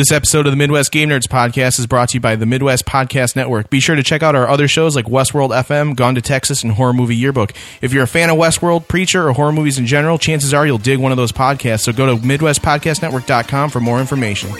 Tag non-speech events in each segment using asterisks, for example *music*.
This episode of the Midwest Game Nerds podcast is brought to you by the Midwest Podcast Network. Be sure to check out our other shows like Westworld FM, Gone to Texas, and Horror Movie Yearbook. If you're a fan of Westworld, Preacher, or horror movies in general, chances are you'll dig one of those podcasts. So go to MidwestPodcastNetwork.com for more information.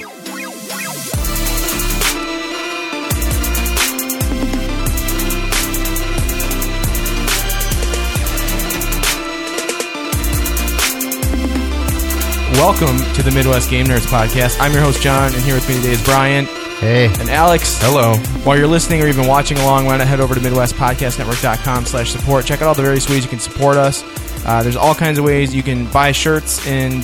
Welcome to the Midwest Game Nerds podcast. I'm your host, John, and here with me today is Brian Hey, and Alex. Hello. While you're listening or even watching along, why not head over to MidwestPodcastNetwork.com slash support. Check out all the various ways you can support us. Uh, there's all kinds of ways you can buy shirts and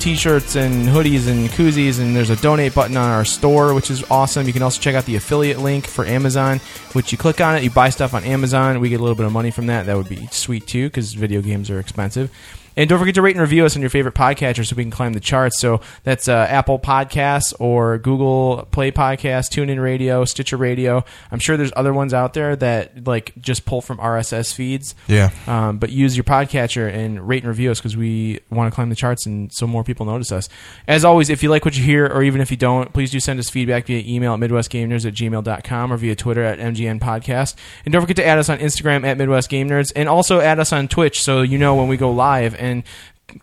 t-shirts and hoodies and koozies and there's a donate button on our store which is awesome you can also check out the affiliate link for amazon which you click on it you buy stuff on amazon we get a little bit of money from that that would be sweet too because video games are expensive and don't forget to rate and review us on your favorite podcatcher so we can climb the charts. So that's uh, Apple Podcasts or Google Play Podcasts, TuneIn Radio, Stitcher Radio. I'm sure there's other ones out there that like just pull from RSS feeds. Yeah. Um, but use your podcatcher and rate and review us because we want to climb the charts and so more people notice us. As always, if you like what you hear or even if you don't, please do send us feedback via email at MidwestGameNerds at gmail.com or via Twitter at MGN Podcast. And don't forget to add us on Instagram at Midwest Game Nerds and also add us on Twitch so you know when we go live and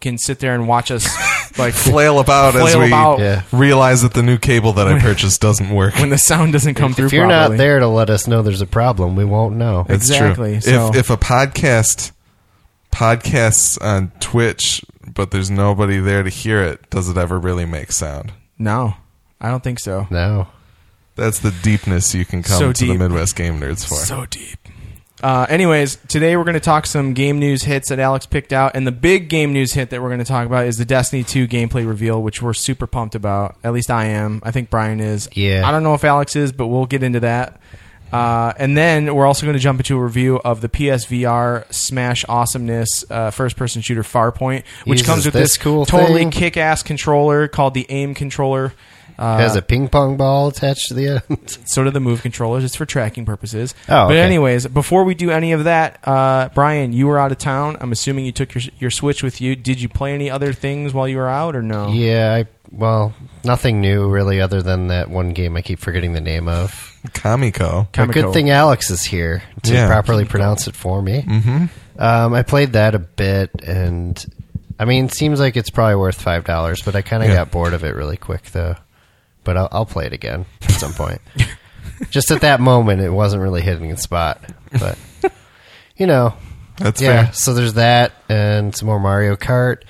can sit there and watch us *laughs* like Flail about as we about. Yeah. realize that the new cable that I purchased doesn't work. when the sound doesn't come through if you're properly. not there to let us know there's a problem, we won't know. It's Exactly, true. so- If if a podcast podcasts on Twitch, but there's nobody there to hear it, does it ever really make sound? No, I don't think so. No. That's the deepness you can come So to the. Midwest Game Nerds for. So deep. Uh, anyways, today we're going to talk some game news hits that Alex picked out, and the big game news hit that we're going to talk about is the Destiny 2 gameplay reveal, which we're super pumped about. At least I am. I think Brian is. Yeah. I don't know if Alex is, but we'll get into that. Uh, and then we're also going to jump into a review of the PSVR Smash Awesomeness uh, first-person shooter Farpoint, which Uses comes with this this cool totally thing. kick-ass controller called the AIM controller. Uh, Has a ping pong ball attached to the end. *laughs* sort of the move controllers. It's for tracking purposes. Oh, But okay. anyways, before we do any of that, uh, Brian, you were out of town. I'm assuming you took your your Switch with you. Did you play any other things while you were out, or no? yeah, I well, nothing new really other than that one game I keep forgetting the name of. Kamiko. But Kamiko. good thing Alex is here to Yeah. properly pronounce it for me. Mm-hmm. Um, I played that a bit, and I mean, seems like it's probably worth five dollars, but I kind of Yeah. got bored of it really quick though. But I'll, I'll play it again at some point. *laughs* Just at that moment, it wasn't really hitting the spot, but *laughs* you know, That's yeah. fair. So there's that, and some more Mario Kart,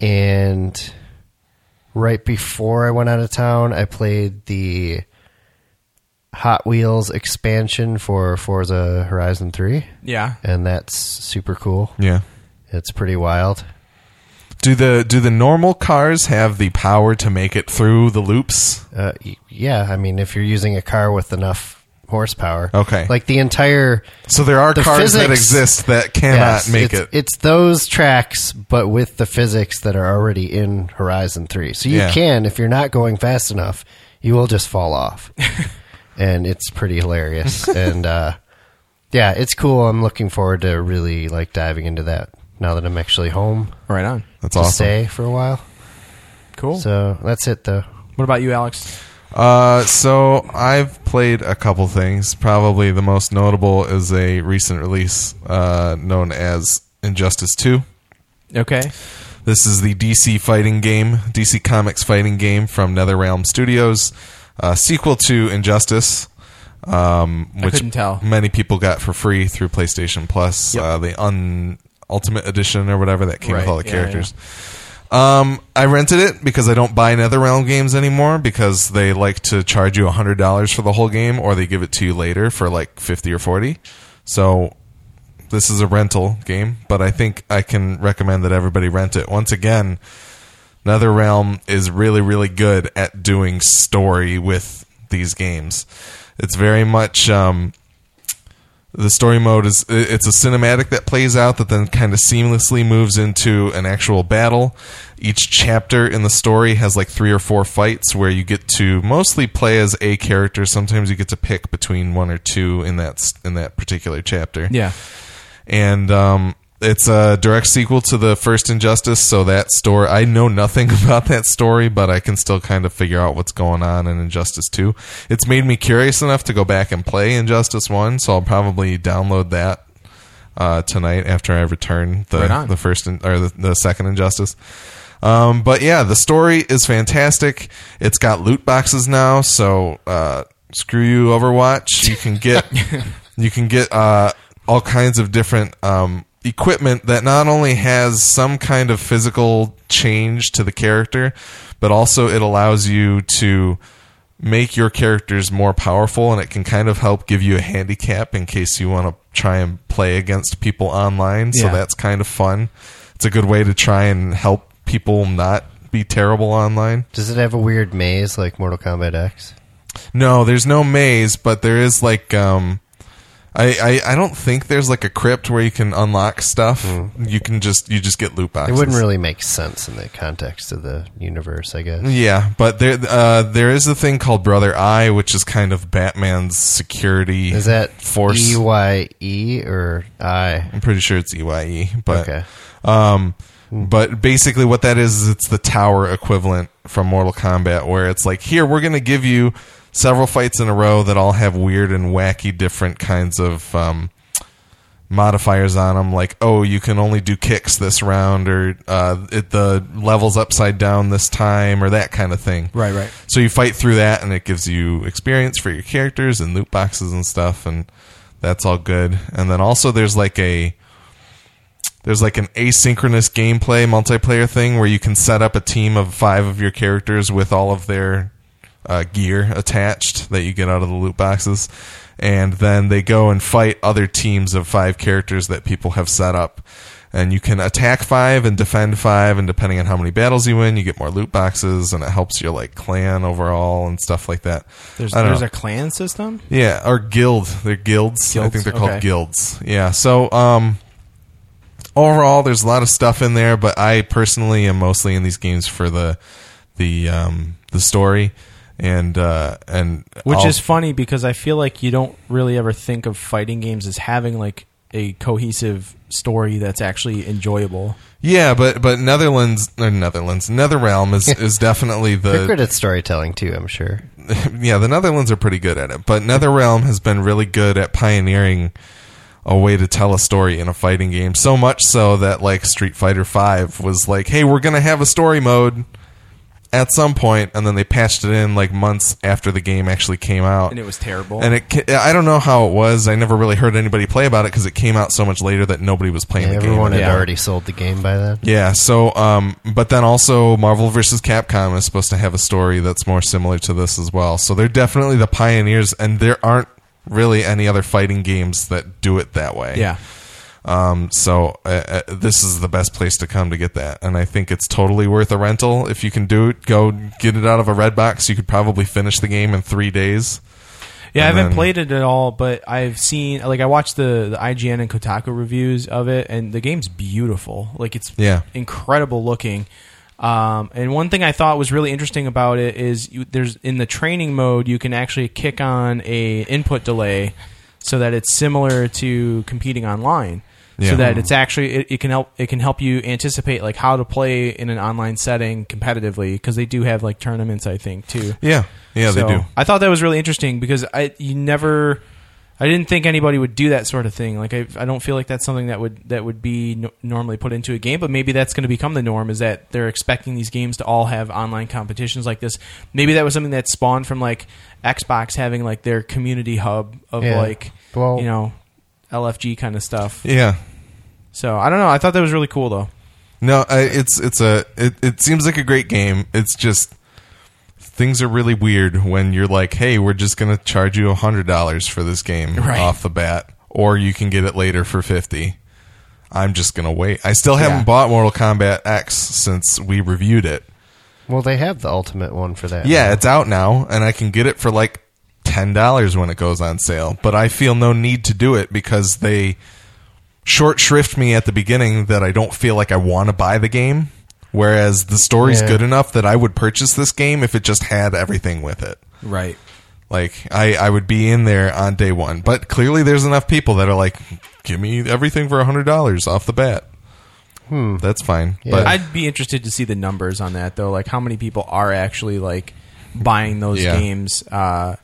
and right before I went out of town, I played the Hot Wheels expansion for Forza Horizon 3, Yeah. and that's super cool. Yeah. It's pretty wild. Do the do the normal cars have the power to make it through the loops? Uh, y- yeah, I mean, if you're using a car with enough horsepower, Okay. like the entire So there are The cars that physics- exist that cannot Yes, make it's, it. It's those tracks, but with the physics that are already in Horizon Three. So you Yeah. can, if you're not going fast enough, you will just fall off, *laughs* and it's pretty hilarious. and uh, yeah, it's cool. I'm looking forward to really like diving into that now that I'm actually home Right on. That's to awesome. stay for a while. Cool. So that's it, though. what about you, Alex? Uh, so I've played a couple things. Probably the most notable is a recent release uh, known as Injustice 2. Okay. This is the DC fighting game, DC Comics fighting game from NetherRealm Studios, uh, sequel to Injustice, um, which couldn't tell. many people got for free through PlayStation Plus, Yep. uh, the un- Ultimate Edition or whatever that came with all the yeah, characters. Um, I rented it because I don't buy NetherRealm games anymore because they like to charge you hundred dollars for the whole game, or they give it to you later for like fifty or forty. So this is a rental game, but I think I can recommend that everybody rent it. Once again, NetherRealm is really, really good at doing story with these games. It's very much um, the story mode is it's a cinematic that plays out that then kind of seamlessly moves into an actual battle. Each chapter in the story has like three or four fights where you get to mostly play as a character. Sometimes you get to pick between one or two in that in that particular chapter Yeah. and um, it's a direct sequel to the first Injustice, so that story I know nothing *laughs* about that story, but I can still kind of figure out what's going on in Injustice 2. It's made me curious enough to go back and play Injustice 1, so I'll probably download that uh, tonight after I return the Right the first in, or the, the second Injustice. Um, but yeah, the story is fantastic. It's got loot boxes now, so uh, screw you, Overwatch. You can get *laughs* you can get uh, all kinds of different um, equipment that not only has some kind of physical change to the character, but also it allows you to make your characters more powerful and it can kind of help give you a handicap in case you want to try and play against people online so Yeah. that's kind of fun it's a good way to try and help people not be terrible online Does it have a weird maze like Mortal Kombat X? no there's no maze but there is like um I, I, I don't think there's like a crypt where you can unlock stuff. You can just you just get loot boxes. It wouldn't really make sense in the context of the universe, I guess. Yeah, but there uh, there is a thing called Brother Eye, which is kind of Batman's security. Is that force? E Y E or I? I'm pretty sure it's EYE, but Okay. um, but basically what that is is it's the tower equivalent from Mortal Kombat, where it's like here we're gonna give you several fights in a row that all have weird and wacky different kinds of um, modifiers on them like oh you can only do kicks this round or uh, it, the levels upside down this time or that kind of thing Right, right. so you fight through that and it gives you experience for your characters and loot boxes and stuff and that's all good and then also there's like a there's like an asynchronous gameplay multiplayer thing where you can set up a team of five of your characters with all of their uh, gear attached that you get out of the loot boxes and then they go and fight other teams of five characters that people have set up and you can attack five and defend five and depending on how many battles you win you get more loot boxes and it helps your like clan overall and stuff like that There's there's know. a clan system. Yeah, or guild. They're guilds. I think they're okay. called guilds. Yeah. So, um, overall, there's a lot of stuff in there, but I personally am mostly in these games for the the um, the story and uh, and Which I'll- is funny because I feel like you don't really ever think of fighting games as having like a cohesive story that's actually enjoyable. yeah, but but Netherlands or Netherlands NetherRealm is *laughs* is definitely They're good the at storytelling too, I'm sure. *laughs* yeah the Netherlands are pretty good at it, but NetherRealm has been really good at pioneering a way to tell a story in a fighting game. So much so that like Street Fighter Five was like, hey, we're gonna have a story mode at some point, and then they patched it in like months after the game actually came out. And it was terrible. And it, I don't know how it was. I never really heard anybody play about it because it came out so much later that nobody was playing Yeah, the game. everyone had Yeah. already sold the game by then. Yeah. So, um, but then also Marvel vs. Capcom is supposed to have a story that's more similar to this as well. So they're definitely the pioneers, and there aren't really any other fighting games that do it that way. yeah. Um, so uh, uh, this is the best place to come to get that, and I think it's totally worth a rental if you can do it. Go get it out of a Redbox. You could probably finish the game in three days. Yeah, I haven't then- played it at all, but I've seen like I watched the, the IGN and Kotaku reviews of it, and the game's beautiful. Like it's Yeah. incredible looking. Um, and one thing I thought was really interesting about it is you, there's in the training mode you can actually kick on a input delay so that it's similar to competing online. Yeah. So that mm-hmm. it's actually it, it can help it can help you anticipate like how to play in an online setting competitively because they do have like tournaments I think too. Yeah, yeah, So, they do. I thought that was really interesting because I you never I didn't think anybody would do that sort of thing. Like I, I don't feel like that's something that would that would be no, normally put into a game, but maybe that's going to become the norm. Is that they're expecting these games to all have online competitions like this? Maybe that was something that spawned from like Xbox having like their community hub of Yeah. like Well- you know LFG kind of stuff. Yeah. So I don't know. I thought that was really cool though. No, I, it's it's a it, it seems like a great game. It's just things are really weird when you're like, hey, we're just gonna charge you a hundred dollars for this game *laughs* Right. off the bat, or you can get it later for fifty. I'm just gonna wait. I still haven't Yeah. bought Mortal Kombat X since we reviewed it. Well, they have the ultimate one for that. Yeah, now. it's out now, and I can get it for like ten dollars when it goes on sale. But I feel no need to do it because they short shrift me at the beginning that I don't feel like I want to buy the game. Whereas the story's Yeah. good enough that I would purchase this game if it just had everything with it. Right. Like I, I would be in there on day one, but clearly there's enough people that are like, give me everything for a hundred dollars off the bat. Hmm. That's fine. Yeah. But I'd be interested to see the numbers on that though. Like how many people are actually like buying those Yeah. games. Uh,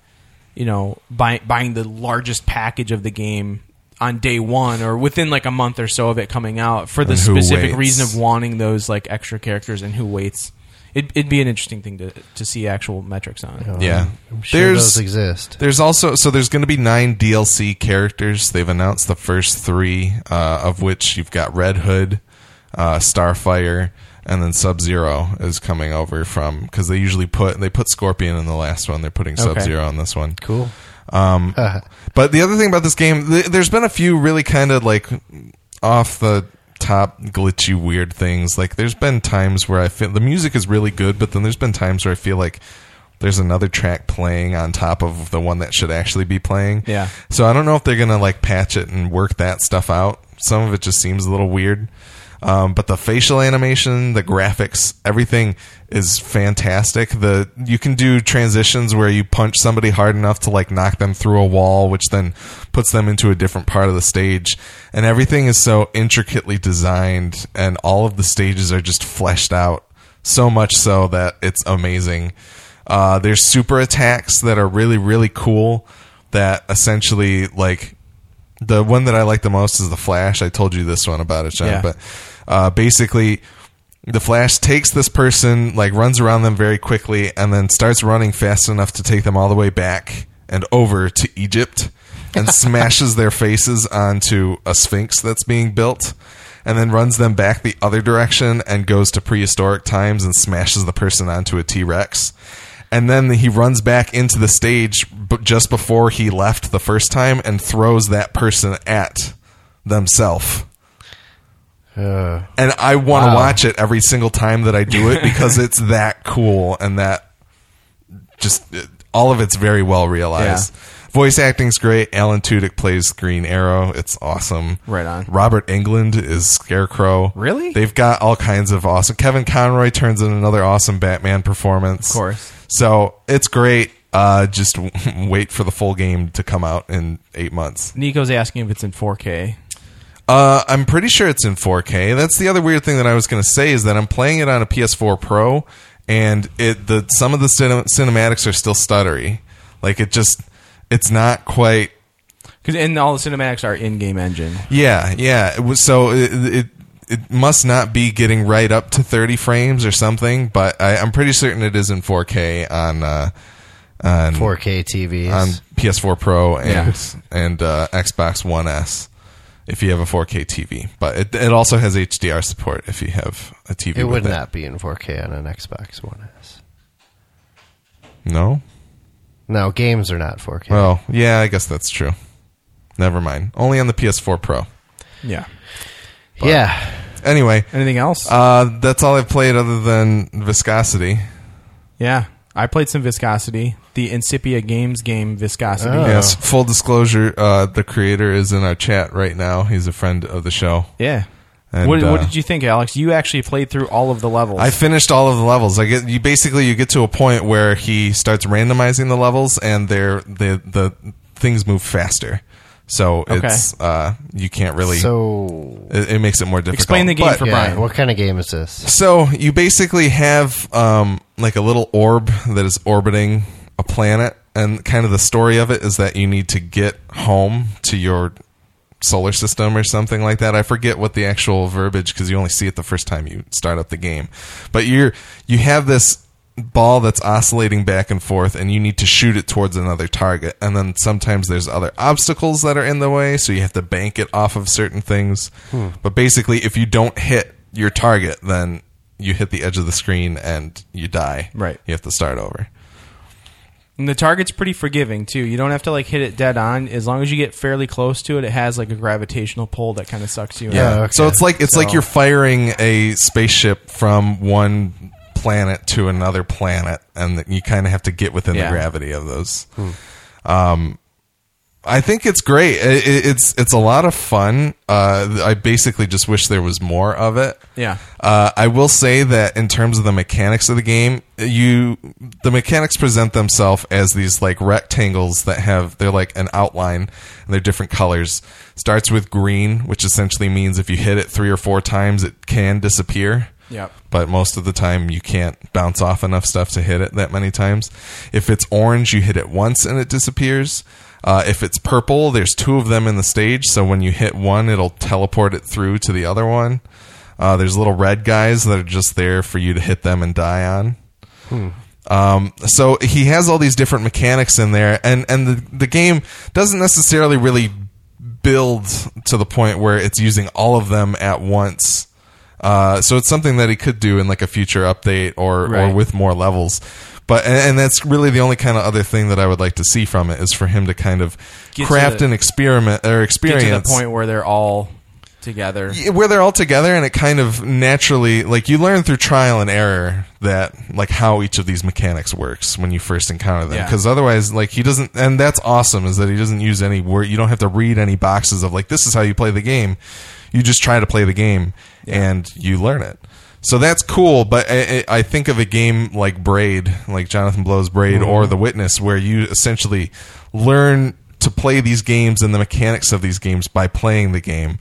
you know, buy, buying the largest package of the game on day one or within like a month or so of it coming out for the specific waits. reason of wanting those like extra characters and who waits. It, it'd be an interesting thing to to see actual metrics on. Um, Yeah. I'm sure There's- those exist. There's also so there's going to be nine DLC characters. They've announced the first three, uh, of which you've got Red Hood, uh, Starfire, and then Sub Zero is coming over from because they usually put they put Scorpion in the last one. They're putting Sub Zero on this one. Cool. Um, but the other thing about this game, th- there's been a few really kind of like off the top glitchy weird things. Like there's been times where I feel the music is really good, but then there's been times where I feel like there's another track playing on top of the one that should actually be playing. Yeah. So I don't know if they're gonna like patch it and work that stuff out. Some of it just seems a little weird. Um, but the facial animation, the graphics, everything is fantastic. The you can do transitions where you punch somebody hard enough to like knock them through a wall, which then puts them into a different part of the stage. And everything is so intricately designed, and all of the stages are just fleshed out so much so that it's amazing. Uh, there's super attacks that are really really cool. That essentially like the one that I like the most is the Flash. I told you this one about it, John. Yeah. But uh, basically, the Flash takes this person, like runs around them very quickly, and then starts running fast enough to take them all the way back and over to Egypt, and *laughs* smashes their faces onto a Sphinx that's being built. And then runs them back the other direction and goes to prehistoric times and smashes the person onto a T Rex and then he runs back into the stage just before he left the first time and throws that person at themselves. Uh, And I want to Wow. watch it every single time that I do it because it's *laughs* that cool and that just it- all of it's very well realized. Voice acting's great. Alan Tudyk plays Green Arrow. It's awesome. Right on. Robert Englund is Scarecrow. Really? They've got all kinds of awesome. Kevin Conroy turns in another awesome Batman performance. Of course. So it's great. Uh, just *laughs* wait for the full game to come out in eight months. Nico's asking if it's in 4K. Uh, I'm pretty sure it's in 4K. That's the other weird thing that I was going to say is that I'm playing it on a PS4 Pro, and it the some of the cinem- cinematics are still stuttery. Like it just, it's not quite. Because and all the cinematics are in-game engine. Yeah, yeah. It was, so it, it it must not be getting right up to 30 frames or something, but I, I'm pretty certain it is in 4K on uh, on 4K TVs. on PS4 Pro and Yeah. and uh, Xbox One S if you have a 4K TV. But it, it also has HDR support if you have a TV. it with would not be in 4K on an Xbox One S. No. No, games are not 4K. Well, yeah, I guess that's true. Never mind. Only on the PS4 Pro. Yeah. yeah. Anyway, Anything else? uh, that's all I've played other than Viscosity. yeah. I played some Viscosity, the Incipia Games game Viscosity. Oh. Yes. Full disclosure: uh, the creator is in our chat right now. He's a friend of the show. Yeah. And, what, uh, what did you think, Alex? You actually played through all of the levels. I finished all of the levels. I get you basically you get to a point where he starts randomizing the levels and they're the the things move faster. So it's uh you can't really So, it, it makes it more difficult. Explain the game But- for yeah, Brian. what kind of game is this? So you basically have um like a little orb that is orbiting a planet and kind of the story of it is that you need to get home to your solar system or something like that. I forget what the actual verbiage because you only see it the first time you start up the game. But you're you have this ball that's oscillating back and forth and you need to shoot it towards another target and then sometimes there's other obstacles that are in the way so you have to bank it off of certain things hmm. but basically if you don't hit your target then you hit the edge of the screen and you die Right. you have to start over And the target's pretty forgiving too. You don't have to like hit it dead on. As long as you get fairly close to it, it has like a gravitational pull that kind of sucks you in. Yeah. Oh, okay. So it's like it's like So- you're firing a spaceship from one planet to another planet, and you kind of have to get within Yeah. the gravity of those. Um, I think it's great. It's it's a lot of fun. Uh, I basically just wish there was more of it. Yeah. Uh, I will say that in terms of the mechanics of the game, you the mechanics present themselves as these like rectangles that have they're like an outline and they're different colors. Starts with green, which essentially means if you hit it three or four times, it can disappear. Yep. But most of the time, you can't bounce off enough stuff to hit it that many times. If it's orange, you hit it once and it disappears. Uh, if it's purple, there's two of them in the stage, so when you hit one, it'll teleport it through to the other one. Uh, there's little red guys that are just there for you to hit them and die on. Um, so he has all these different mechanics in there, and and the the game doesn't necessarily really build to the point where it's using all of them at once. Uh, so it's something that he could do in like a future update or or with more levels. But and, and that's really the only kind of other thing that I would like to see from it is for him to kind of Get craft the- an experiment or Get experience to the point where they're all together. yeah, where they're all together and it kind of naturally like you learn through trial and error that like how each of these mechanics works when you first encounter them Yeah. because otherwise like he doesn't and that's awesome is that he doesn't use any word you don't have to read any boxes of like this is how you play the game you just try to play the game and you learn it. So that's cool but I, I I think of a game like braid like jonathan blow's braid mm-hmm. or the witness where you essentially learn to play these games and the mechanics of these games by playing the game.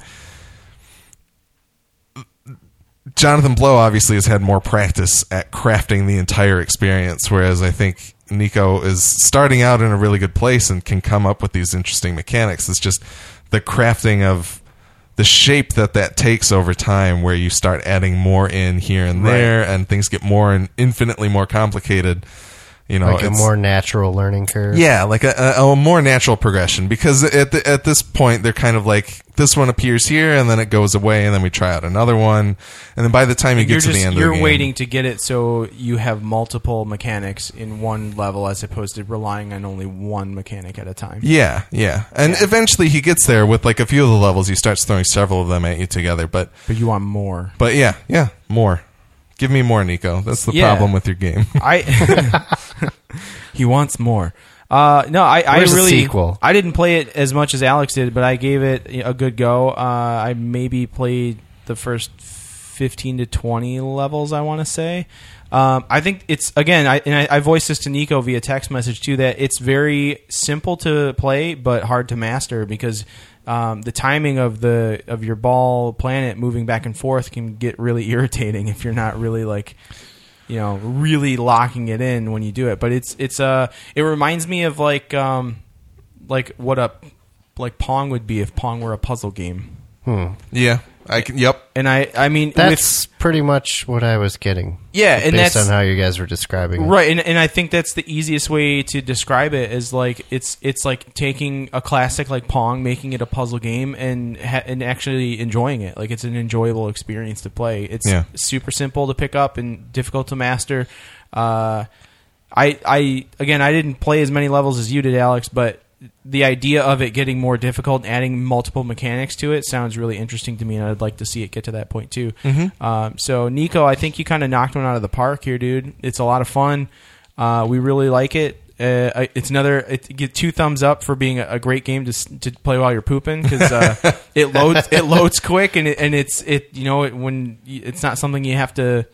Jonathan Blow obviously has had more practice at crafting the entire experience, whereas I think Nico is starting out in a really good place and can come up with these interesting mechanics. It's just the crafting of the shape that that takes over time, where you start adding more in here and there, and things get more and infinitely more complicated. You know, like a more natural learning curve. yeah, like a, a, a more natural progression because at the, at this point they're kind of like this one appears here and then it goes away and then we try out another one and then by the time you get to just the end you're of the game, waiting to get it so you have multiple mechanics in one level as opposed to relying on only one mechanic at a time. Yeah, yeah, and eventually he gets there with like a few of the levels. He starts throwing several of them at you together, but But you want more. but yeah, yeah, more. Give me more, Nico. That's the Yeah. problem with your game. I *laughs* *laughs* *laughs* he wants more. Uh, no, I, I Where's the really sequel? I didn't play it as much as Alex did, but I gave it a good go. Uh, I maybe played the first fifteen to twenty levels. I want to say. Um, I think it's again, I, and I, I voiced this to Nico via text message too. That it's very simple to play, but hard to master because um, the timing of the of your ball planet moving back and forth can get really *laughs* irritating if you're not really like you know really locking it in when you do it. But it's it's uh it reminds me of like um like what a like pong would be if pong were a puzzle game. Yeah, I can. Yep. and i i mean with, That's pretty much what I was getting. yeah and based that's on how you guys were describing it. right and, and i think that's the easiest way to describe it is like it's it's like taking a classic like pong making it a puzzle game and ha- and actually enjoying it like it's an enjoyable experience to play it's Yeah. super simple to pick up and difficult to master uh I, I again, I didn't play as many levels as you did, Alex, but the idea of it getting more difficult, and adding multiple mechanics to it, sounds really interesting to me, and I'd like to see it get to that point too. Mm-hmm. Um, so, Nico, I think you kind of knocked one out of the park here, dude. It's a lot of fun. Uh, we really like it. Uh, it's another it, get two thumbs up for being a, a great game to to play while you're pooping because uh, *laughs* it loads it loads quick and it, and it's it you know it, when it's not something you have to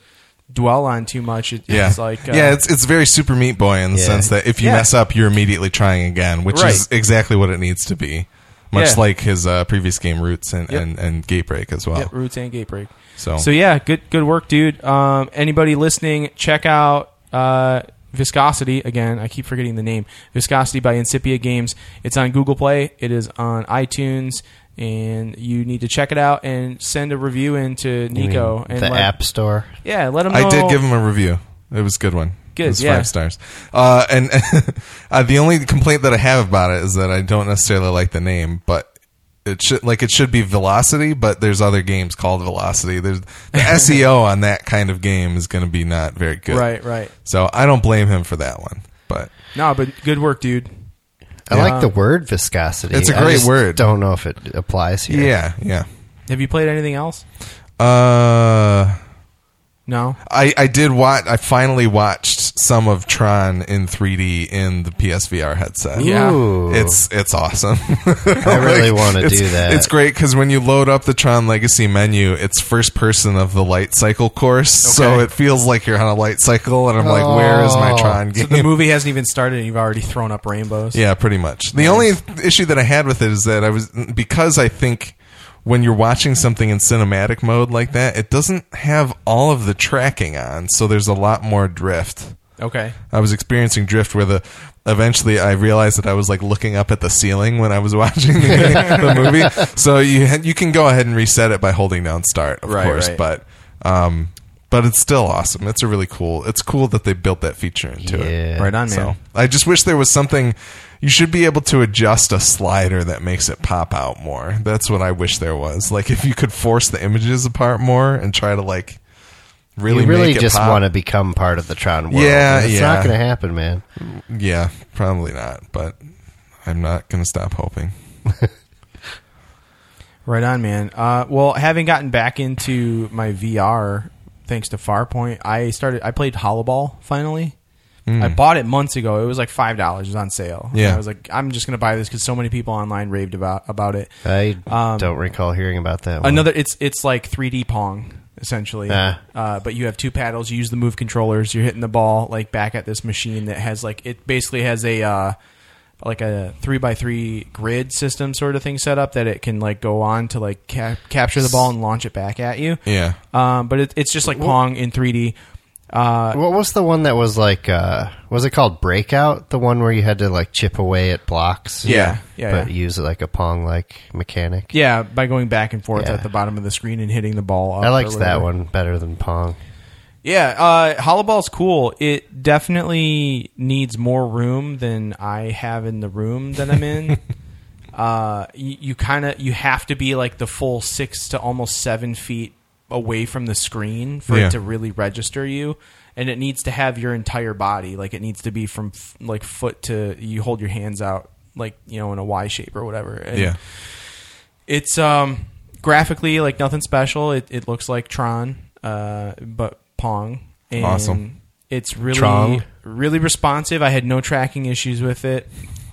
dwell on too much. It, Yeah, it's like uh, yeah, it's it's very Super Meat Boy in the Yeah. sense that if you Yeah. mess up, you're immediately trying again, which is exactly what it needs to be. Much Yeah. like his uh, previous game, Roots and, Yep. and, and Gatebreak as well. Yep, roots and gate break. So, So yeah, good good work, dude. Um, anybody listening, check out uh, Viscosity again. I keep forgetting the name. Viscosity by Incipia Games. It's on Google Play. It is on iTunes, and you need to check it out and send a review in to Nico. And the let, App Store. Yeah, let him know. I did give him a review. It was a good one. Good, it was yeah. five stars. Uh, and *laughs* uh, the only complaint that I have about it is that I don't necessarily like the name, but it should like it should be Velocity, but there's other games called Velocity. There's the *laughs* SEO on that kind of game is going to be not very good. Right, right. So I don't blame him for that one. But No, but good work, dude. I like the word viscosity. It's a I great just word. Don't know if it applies here. yeah, yeah. Have you played anything else? Uh, No. I, I did watch. I finally watched some of Tron in 3D in the PSVR headset. Yeah. Ooh. It's it's awesome. *laughs* I really wanna do that. It's great because when you load up the Tron Legacy menu, it's first person of the light cycle course, so it feels like you're on a light cycle, and I'm like, where is my Oh. Tron So the movie hasn't even started, and you've already thrown up rainbows. Yeah, pretty much. The only issue that I had with it is that I was because I think when you're watching something in cinematic mode like that, it doesn't have all of the tracking on, so there's a lot more drift. Okay. I was experiencing drift where the eventually I realized that I was like looking up at the ceiling when I was *laughs* watching the, the movie. So you you can go ahead and reset it by holding down start, of Right, course, right. but um but it's still awesome. It's a really cool. It's cool that they built that feature into it. Right on, man. So I just wish there was something. You should be able to adjust a slider that makes it pop out more. That's what I wish there was. Like if you could force the images apart more and try to like really, you really make just pop. want to become part of the Tron world. Yeah, and it's yeah. not going to happen, man. Yeah, probably not. But I'm not going to stop hoping. *laughs* Right on, man. Uh, well, having gotten back into my VR thanks to Farpoint, I started. I played Holoball finally. I bought it months ago. It was like five dollars. It was on sale. Yeah. And I was like, I'm just gonna buy this because so many people online raved about about it. I Um, don't recall hearing about that. One. Another, it's it's like 3D Pong essentially. Ah. Uh, but you have two paddles. You use the move controllers. You're hitting the ball like back at this machine that has like it basically has a uh, like a three by three grid system sort of thing set up that it can like go on to like ca- capture the ball and launch it back at you. Yeah. Um, but it, it's just like Pong in 3D. Uh, What was the one that was like? uh Was it called Breakout? The one where you had to like chip away at blocks? Yeah, yeah, but yeah. use it like a pong like mechanic. yeah, by going back and forth Yeah. at the bottom of the screen and hitting the ball. Up I liked that one better than pong. Yeah, uh, Holoball's cool. It definitely needs more room than I have in the room that I'm in. *laughs* uh, you, you kind of you have to be like the full six to almost seven feet away from the screen for Yeah. it to really register you, and it needs to have your entire body. Like it needs to be from f- like foot to you hold your hands out like you know in a Y shape or whatever. And Yeah. it's um graphically like nothing special. It it looks like Tron, uh, but Pong. And Awesome. It's really Trong. really responsive. I had no tracking issues with it.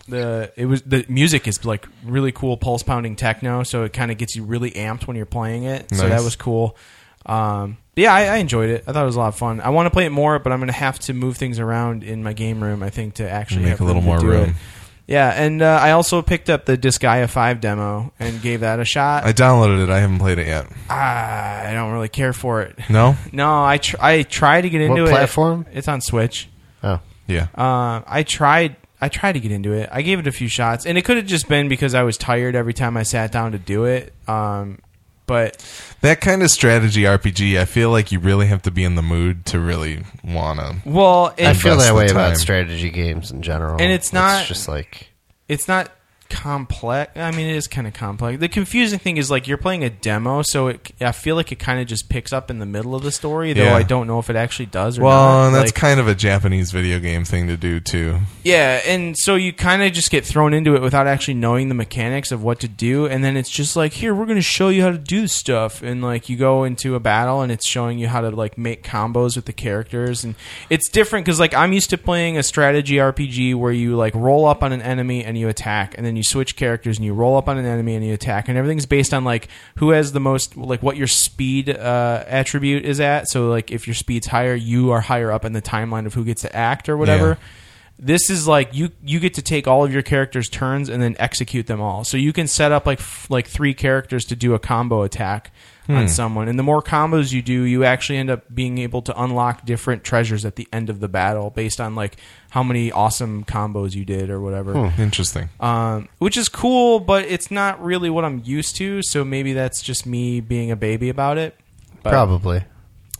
The it was the music is like really cool pulse pounding techno, so it kind of gets you really amped when you're playing it. So that was cool. Um, yeah, I, I enjoyed it. I thought it was a lot of fun. I want to play it more, but I'm going to have to move things around in my game room. I think to actually Make have a little to more do room. It. Yeah, and uh, I also picked up the Disgaea 5 demo and gave that a shot. I downloaded it. I haven't played it yet. Ah, I don't really care for it. No? *laughs* No, I tr- I tried to get into What it. platform? It's on Switch. Oh, Yeah. Uh, I tried. I tried to get into it. I gave it a few shots, and it could have just been because I was tired every time I sat down to do it. Um, but That kind of strategy RPG, I feel like you really have to be in the mood to really want to. well, I feel that the way about strategy games in general, And it's not- it's just like it's not complex. I mean, it is kind of complex. The confusing thing is like you're playing a demo, so it, I feel like it kind of just picks up in the middle of the story. Though Yeah. I don't know if it actually does or Well, not. and that's Like- kind of a Japanese video game thing to do, too. Yeah, and so you kind of just get thrown into it without actually knowing the mechanics of what to do, and then it's just like, here, we're going to show you how to do stuff, and like you go into a battle, and it's showing you how to like make combos with the characters, and it's different because like I'm used to playing a strategy RPG where you like roll up on an enemy and you attack, and then you switch characters and you roll up on an enemy and you attack, and everything's based on like who has the most like what your speed uh, attribute is at. So like if your speed's higher, you are higher up in the timeline of who gets to act or whatever. Yeah. This is like you you get to take all of your characters' turns and then execute them all. So you can set up like f- like three characters to do a combo attack on someone. And the more combos you do, you actually end up being able to unlock different treasures at the end of the battle based on like how many awesome combos you did or whatever. Interesting. Um, which is cool, but it's not really what I'm used to. So maybe that's just me being a baby about it. But probably.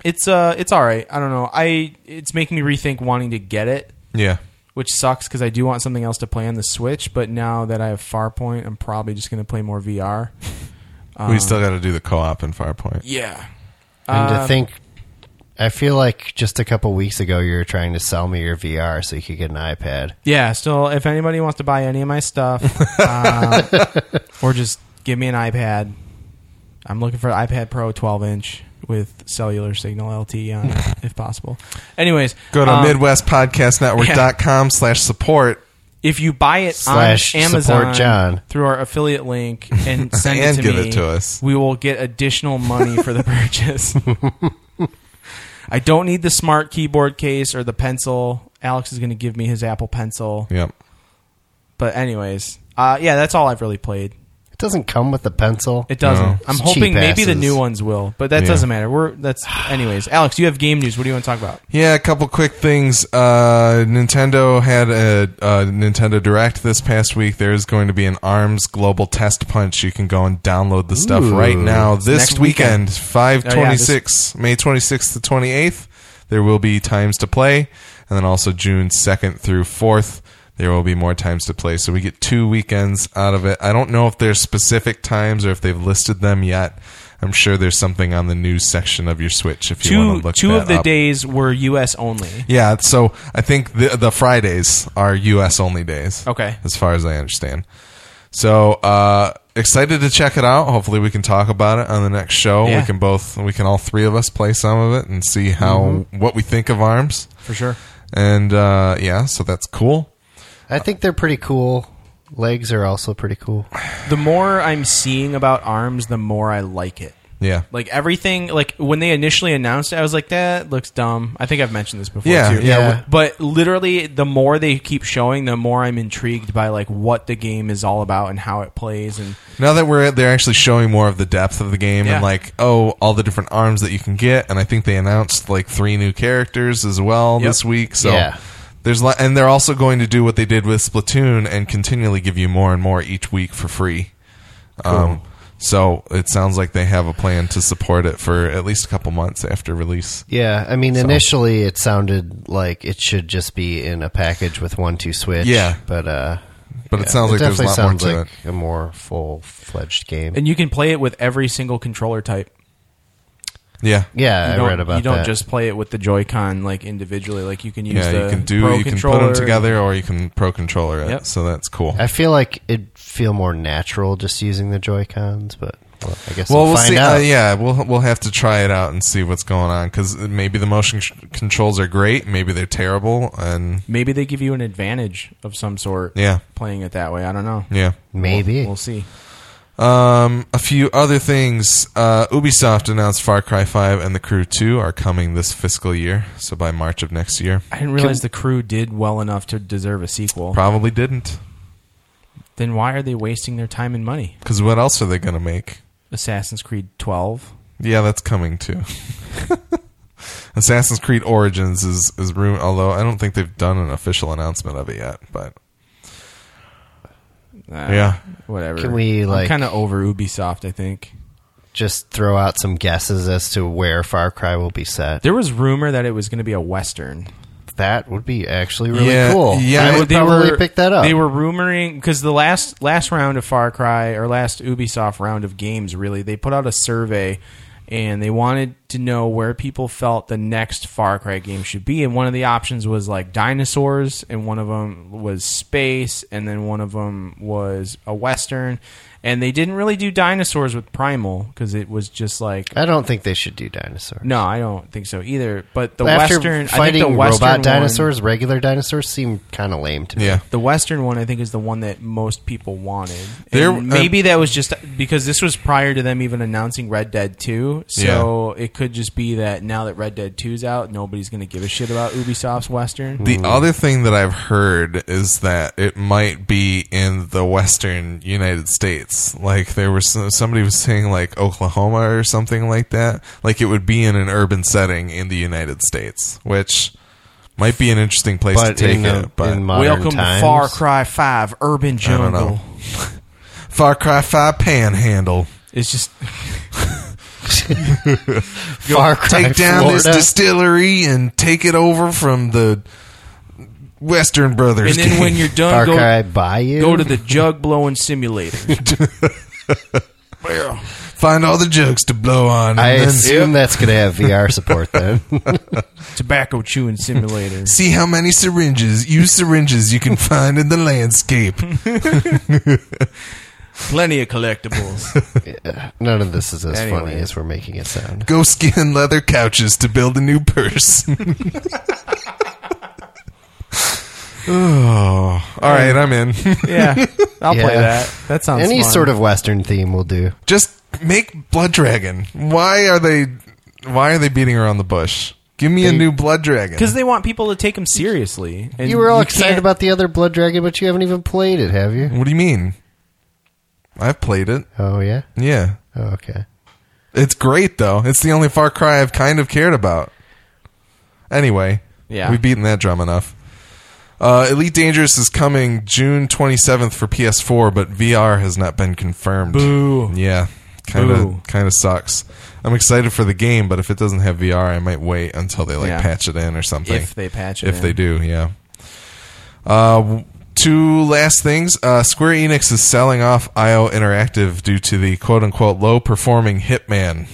it's uh it's all right. I don't know. I it's making me rethink wanting to get it Yeah. Which sucks because I do want something else to play on the Switch. But now that I have Farpoint, I'm probably just going to play more VR. we still got to do the co op in Farpoint. Yeah, And Uh, to think, I feel like just a couple weeks ago you were trying to sell me your VR so you could get an iPad. yeah. Still, if anybody wants to buy any of my stuff, uh, *laughs* or just give me an iPad, I'm looking for an iPad Pro 12 inch. With cellular signal LTE on it, if possible. Anyways, Go to um, MidwestPodcastNetwork.com slash support If you buy it Slash on Amazon John. through our affiliate link and *laughs* send And it to give me, it to us. we will get additional money for the *laughs* purchase. I don't need the smart keyboard case or the pencil. Alex is going to give me his Apple Pencil. Yep. But anyways, uh, yeah, that's all I've really played. It doesn't come with a pencil. It doesn't. No. I'm It's hoping cheap maybe the asses. new ones will, but that Yeah. doesn't matter. We're that's anyways. Alex, you have game news. What do you want to talk about? Yeah, a couple quick things. Uh, Nintendo had a, a Nintendo Direct this past week. There's going to be an ARMS Global Test Punch. You can go and download the stuff Ooh. right now. This Next weekend. weekend, five Oh, yeah, twenty six, May twenty sixth to twenty eighth. There will be times to play, and then also June second through fourth. There will be more times to play. So we get two weekends out of it. I don't know if there's specific times or if they've listed them yet. I'm sure there's something on the news section of your Switch if you want Two to look two of the up. days were U.S. only. Yeah, so I think the the Fridays are U.S. only days. Okay. as far as I understand. So uh, excited to check it out. Hopefully, we can talk about it on the next show. Yeah. We can both, we can all three of us play some of it and see how Mm-hmm. what we think of Arms. For sure. And uh, yeah, so that's cool. I think they're pretty cool. Legs are also pretty cool. The more I'm seeing about arms, the more I like it. Yeah, Like everything, like when they initially announced it, I was like, "That looks dumb." I think I've mentioned this before Yeah, too. yeah. Yeah. But literally, the more they keep showing, the more I'm intrigued by like what the game is all about and how it plays. And now that we're they're actually showing more of the depth of the game Yeah. and like oh all the different arms that you can get, and I think they announced like three new characters as well Yep. this week. So Yeah. There's li- and they're also going to do what they did with Splatoon and continually give you more and more each week for free. Um, so it sounds like they have a plan to support it for at least a couple months after release. Yeah, I mean, initially it sounded like it should just be in a package with 1-2-Switch. Yeah. but uh, But it yeah, sounds like there's a definitely lot more sounds to like a more full fledged game. and you can play it with every single controller type. Yeah. yeah, You I don't, read about that. you don't that. just play it with the Joy-Con like individually. Like you can use Yeah, the you can do Pro you can put them together or you can pro controller it. Yep. So that's cool. I feel like it'd feel more natural just using the Joy Cons, but well, I guess Well, we'll, we'll find see. out. Uh, yeah, we'll we'll have to try it out and see what's going on because maybe the motion sh- controls are great, maybe they're terrible, and Maybe they give you an advantage of some sort. yeah, playing it that way. I don't know. yeah. Maybe. We'll, we'll see. Um, a few other things. Uh, Ubisoft announced Far Cry Five and The Crew Two are coming this fiscal year, so by March of next year. I didn't realize the crew did well enough to deserve a sequel. Probably didn't, then why are they wasting their time and money? because what else are they going to make? Assassin's Creed 12. Yeah, that's coming too. *laughs* Assassin's Creed Origins is is room, although I don't think they've done an official announcement of it yet. But Uh, Yeah. whatever. Can we, like- kind of over Ubisoft? I think just throw out some guesses as to where Far Cry will be set. there was rumor that it was going to be a western. That would be actually really Yeah, cool. yeah, I would probably pick that up. They were rumoring because the last last round of Far Cry or last Ubisoft round of games, really, they put out a survey and they wanted to know where people felt the next Far Cry game should be. And one of the options was like dinosaurs, and one of them was space, and then one of them was a western. And they didn't really do dinosaurs with Primal because it was just like I don't think they should do dinosaurs. no, I don't think so either. But the After western, I fighting think the western robot one- dinosaurs, regular dinosaurs seem kind of lame to me. yeah, the Western one, I think, is the one that most people wanted. There- And uh, maybe that was just because this was prior to them even announcing Red Dead 2. So it could just be that now that Red Dead 2's out, nobody's going to give a shit about Ubisoft's Western. The other thing that I've heard is that it might be in the western United States. Like there was somebody was saying like Oklahoma or something like that. Like it would be in an urban setting in the United States, which might be an interesting place But to take in, it. uh, But in modern Welcome times, to Far Cry 5 Urban I don't know. Jungle. *laughs* Far Cry Five Panhandle, It's just *laughs* Far Cry, take down Florida. this distillery and take it over from the Western Brothers. and then when you're done, Far go, Cry Bayou. go to the jug blowing simulator. *laughs* find all the jugs to blow on, and I then assume that's going to have VR support then. *laughs* Tobacco chewing simulator. see how many syringes, used syringes, you can find in the landscape. *laughs* Plenty of collectibles. None of this is as funny as we're making it sound. Go skin leather couches to build a new purse. Oh, all right, I'm in. *laughs* yeah, I'll play Yeah. that. That sounds Any fun. sort of Western theme will do. Just make Blood Dragon. Why are they? Why are they beating around the bush? Give me a new Blood Dragon. because they want people to take them seriously. And You were all excited can't- about the other Blood Dragon, but you haven't even played it, have you? What do you mean? I've played it. Oh yeah. Yeah, Oh, okay. it's great though. It's the only Far Cry I've kind of cared about. Anyway, Yeah. we've beaten that drum enough. Uh, Elite Dangerous is coming June 27th for PS4, but VR has not been confirmed. Boo. Yeah, kind Boo. of kind of sucks. I'm excited for the game, but if it doesn't have VR, I might wait until they like Yeah. patch it in or something. if they patch it. if in. they do, yeah. Uh, w- two last things. Uh, Square Enix is selling off IO Interactive due to the quote unquote low performing Hitman.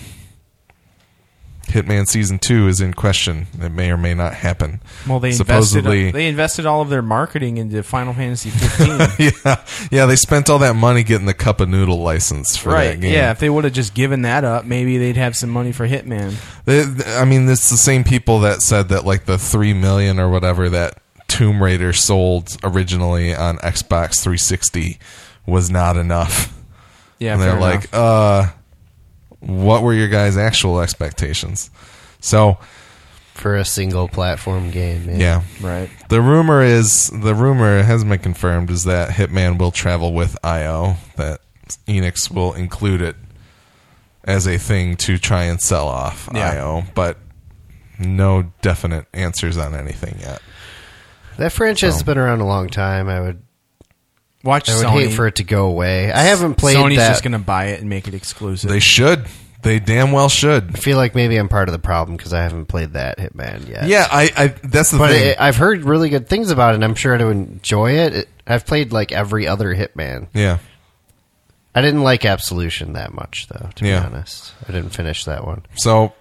Hitman Season 2 is in question. It may or may not happen. Well, they supposedly. invested. They invested all of their marketing into Final Fantasy 15. *laughs* yeah, yeah, they spent all that money getting the Cup of Noodle license for right? that game. Yeah. If they would have just given that up, maybe they'd have some money for Hitman. They- I mean, it's the same people that said that like the three million or whatever that Tomb Raider sold originally on Xbox 360 was not enough. Yeah, and they're like, enough. uh, what were your guys' actual expectations? So For a single platform game. Yeah. yeah, right. the rumor is the rumor hasn't been confirmed is that Hitman will travel with IO. That Enix will include it as a thing to try and sell off Yeah. IO, but no definite answers on anything yet. That franchise So- has been around a long time. I would Watch I would Sony. hate for it to go away. I haven't played that. Sony's that. just going to buy it and make it exclusive. They should. They damn well should. I feel like maybe I'm part of the problem because I haven't played that Hitman yet. Yeah, I. I that's the But thing. it, I've heard really good things about it, and I'm sure to enjoy it. it. I've played like every other Hitman. yeah. I didn't like Absolution that much, though. To Yeah. be honest, I didn't finish that one. So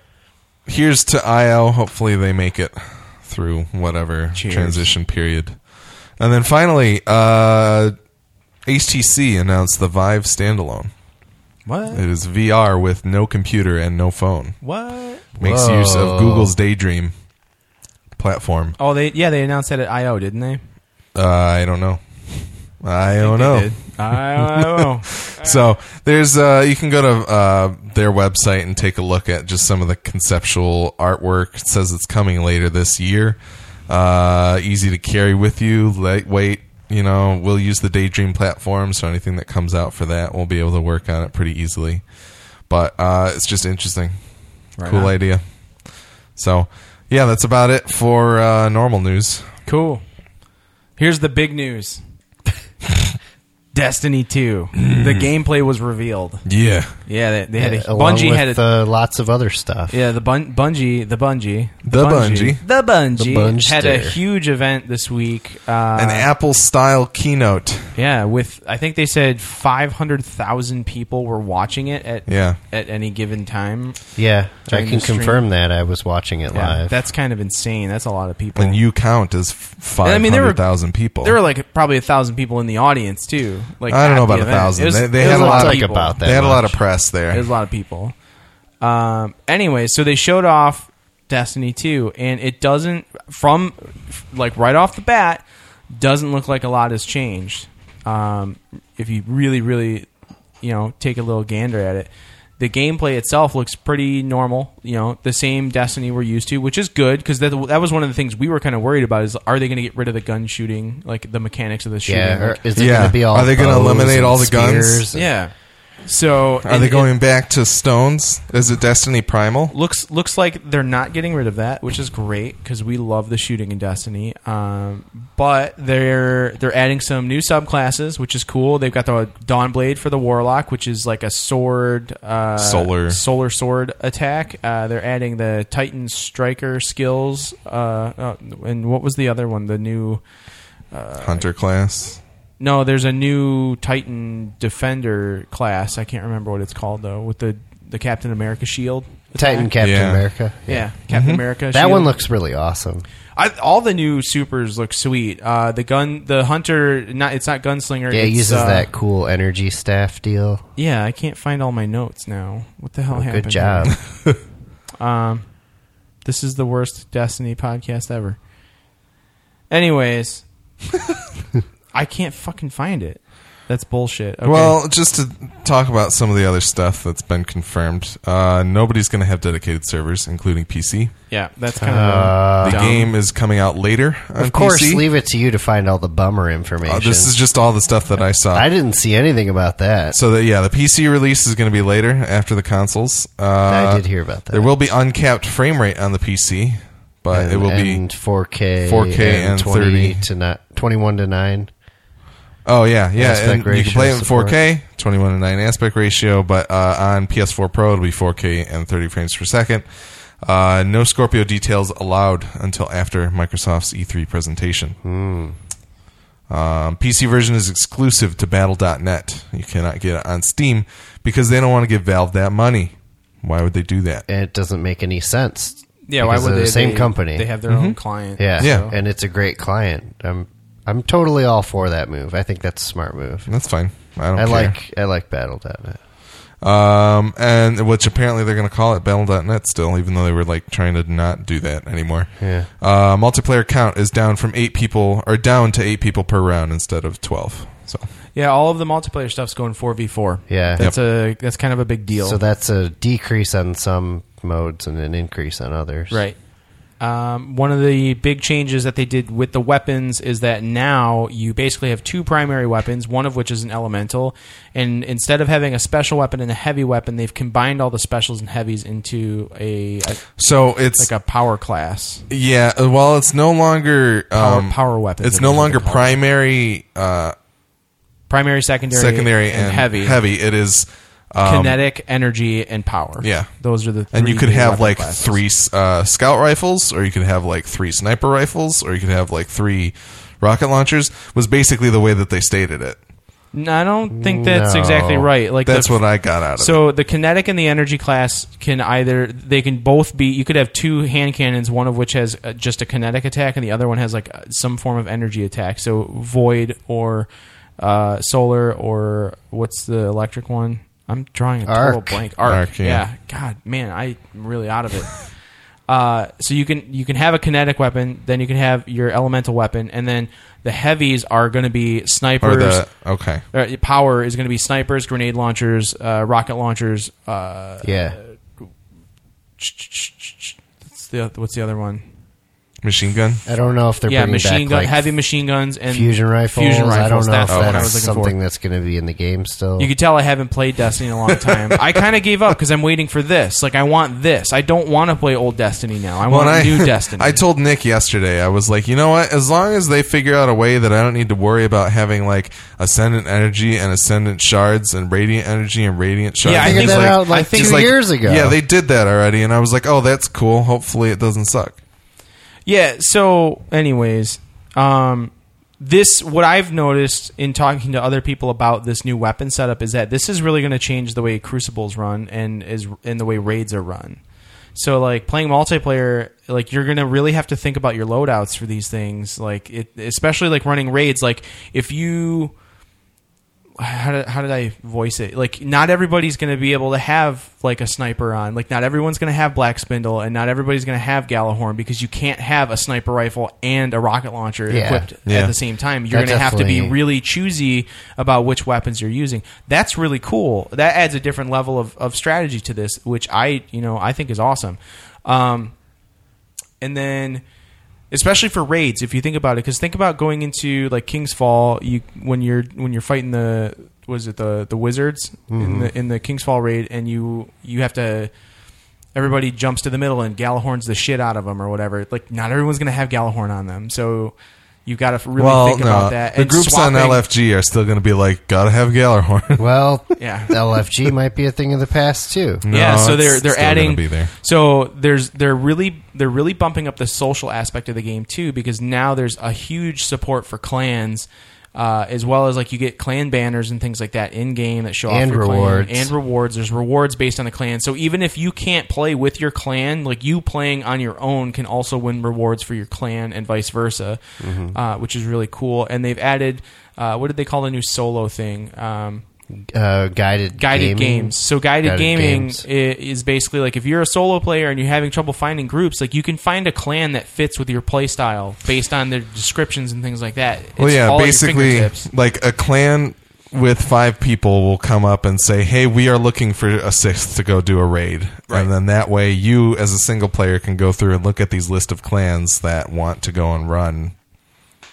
here's to IO. Hopefully they make it through whatever Cheers. transition period. And then finally, uh, HTC announced the Vive standalone. what? It is VR with no computer and no phone. What? Makes Whoa. use of Google's Daydream platform. Oh, they yeah they announced that at I/O, didn't they? Uh, I don't know. I, I don't know. did. I don't know. *laughs* So there's uh, you can go to uh, their website and take a look at just some of the conceptual artwork. It says it's coming later this year. Uh, easy to carry with you, lightweight. You know, we'll use the Daydream platform, so anything that comes out for that, we'll be able to work on it pretty easily. But uh, it's just interesting, Right cool on. idea. So yeah, that's about it for uh, normal news. Cool. Here's the big news. *laughs* Destiny 2. The gameplay was revealed. Yeah, Yeah, they, they had a Along Bungie with had a uh, lots of other stuff. yeah the bun, Bungie the Bungie The Bungie. the Bungie The Bungie. had a huge event this week. Uh, an Apple style keynote. yeah, with I think they said five hundred thousand people were watching it at Yeah. at any given time. Yeah, I During can the stream. confirm that. I was watching it Yeah, live. that's kind of insane. That's a lot of people. And you count as five I mean, there were- hundred thousand people. there were like probably a thousand people in the audience too. Like I don't know about a thousand. Was- They- they had a lot of of- like people. about that they had a lot of press there. There's a lot of people. Um, anyway, so they showed off Destiny 2, and it doesn't, from like right off the bat, doesn't look like a lot has changed. Um, if you really, really, you know, take a little gander at it, the gameplay itself looks pretty normal. You know, the same Destiny we're used to, which is good because that, that was one of the things we were kind of worried about. Is are they going to get rid of the gun shooting, like the mechanics of the shooting? yeah, Like- is it Yeah. going to be all? Are they gonna eliminate all the guns? spears? yeah. So Are they going back to stones? Is it Destiny Primal? looks looks like they're not getting rid of that, which is great because we love the shooting in Destiny. Um, but they're they're adding some new subclasses, which is cool. They've got the Dawnblade for the Warlock, which is like a sword, uh, Solar. solar sword attack. Uh, they're adding the Titan Striker skills. Uh, uh, and what was the other one? The new Hunter class. No, there's a new Titan Defender class. I can't remember what it's called though. With the the Captain America shield. Titan Captain Yeah. America. Yeah, Captain America. Mm-hmm. That shield. one looks really awesome. I, all the new supers look sweet. Uh, the gun, the hunter, not it's not gunslinger. Yeah, it it's, uses uh, that cool energy staff deal. Yeah, I can't find all my notes now. What the hell happened? Good job. here? *laughs* Um, this is the worst Destiny podcast ever. Anyways, *laughs* I can't fucking find it. That's bullshit. Okay. Well, just to talk about some of the other stuff that's been confirmed, uh, nobody's going to have dedicated servers, including PC. yeah, that's kind Uh, of The dumb. game is coming out later on of course, PC. leave it to you to find all the bummer information. Uh, this is just all the stuff that I saw. I didn't see anything about that. so that yeah, the PC release is going to be later after the consoles. Uh, I did hear about that. There will be uncapped frame rate on the PC, but and, it will and be 4K, 4K and 20 30. to not 21 to 9. Oh yeah, yeah, Aspect and you can play it in support. 4K, 21 to 9 aspect ratio, but uh, on PS4 Pro it'll be 4K and 30 frames per second. Uh, no Scorpio details allowed until after Microsoft's E3 presentation. Hmm. Um, PC version is exclusive to Battle.net. You cannot get it on Steam because they don't want to give Valve that money. Why would they do that? It doesn't make any sense. yeah. Why would they? the same they- company? They have their own client. Yeah, Yeah. and it's a great client. I'm I'm totally all for that move. I think that's a smart move. That's fine. I don't I care. like I like Battle.net. Um, and which apparently they're going to call it Battle.net still, even though they were like trying to not do that anymore. Yeah. Uh, multiplayer count is down from eight people, or down to eight people per round instead of twelve. So Yeah, all of the multiplayer stuff's going four v four. Yeah. that's a that's kind of a big deal. So that's a decrease on some modes and an increase on others. Right. Um, one of the big changes that they did with the weapons is that now you basically have two primary weapons, one of which is an elemental, and instead of having a special weapon and a heavy weapon, they've combined all the specials and heavies into a, a so it's like a power class. yeah. uh, Well, it's no longer Power- um, power weapons, It's no think is what longer they call it. primary, uh, Primary, secondary, secondary, and, and, heavy. Heavy. It is um, Kinetic, energy, and power. Yeah. those are the. and you could have like classes. three uh, scout rifles, or you could have like three sniper rifles, or you could have like three rocket launchers. Was basically the way that they stated it. No, I don't think that's No. exactly right. Like That's the, what I got out of it. So the kinetic and the energy class can either they can both be. You could have two hand cannons, one of which has uh, just a kinetic attack, and the other one has like uh, some form of energy attack. So void or uh, solar or what's the electric one? I'm drawing a total Arc. blank. Arc. Arc, yeah. yeah. God, man, I'm really out of it. *laughs* Uh, so you can you can have a kinetic weapon, then you can have your elemental weapon, and then the heavies are going to be Or snipers. the okay. Uh, power is going to be snipers, grenade launchers, uh, rocket launchers. Uh, Yeah. what's the what's the other one? Machine gun. I don't know if they're yeah, bringing machine back gun, like heavy machine guns, and fusion rifles. Fusion rifles. I don't know that's if what that's I was looking something for. that's going to be in the game still. You could tell I haven't played Destiny in a long *laughs* time. I kind of gave up because I'm waiting for this. Like I want this. I don't want to play old Destiny now. I want and I, new *laughs* Destiny. I told Nick yesterday, I was like, you know what? As long as they figure out a way that I don't need to worry about having like ascendant energy and ascendant shards and radiant energy and radiant shards. Yeah, I and think that like- out like I think- he's two like, years ago. Yeah, they did that already, and I was like, oh, that's cool. Hopefully, it doesn't suck. Yeah. So, anyways, um, this what I've noticed in talking to other people about this new weapon setup is that this is really going to change the way crucibles run and is and the way raids are run. So, like playing multiplayer, like you're going to really have to think about your loadouts for these things. Like it, especially like running raids. Like if you how did, how did I voice it? Like, not everybody's going to be able to have like a sniper on. Like, not everyone's going to have Black Spindle, and not everybody's going to have Gjallarhorn because you can't have a sniper rifle and a rocket launcher Yeah. equipped Yeah. at the same time. You're going to have to be really choosy about which weapons you're using. That's really cool. That adds a different level of, of strategy to this, which I you know I think is awesome. Um, and then especially for raids if you think about it. Because think about going into like king's fall you when you're when you're fighting the was it the the wizards in mm-hmm. the in the king's fall raid and you you have to everybody jumps to the middle and Gjallarhorn's the shit out of them or whatever. Like not everyone's gonna have Galahorn on them. So you've got to really well, think no, about that the And groups on LFG are still going to be like, gotta have Gjallarhorn. *laughs* Well, *laughs* Yeah. LFG might be a thing of the past too. No, yeah, so they're they're adding. be there. So there's they're really they're really bumping up the social aspect of the game too because now there's a huge support for clans. Uh, as well as like you get clan banners and things like that in game that show And off your clan. and rewards. There's rewards based on the clan. So even if you can't play with your clan, like you playing on your own can also win rewards for your clan and vice versa, Mm-hmm. uh, which is really cool. And they've added uh, what did they call the new solo thing? Um, Uh, guided guided gaming. games. So guided, Guided gaming games. is basically like if you're a solo player and you're having trouble finding groups, like you can find a clan that fits with your play style based on their descriptions and things like that. Well, yeah, all at your basically, like a clan with five people will come up and say, "Hey, we are looking for a sixth to go do a raid," Right. and then that way, you as a single player can go through and look at these list of clans that want to go and run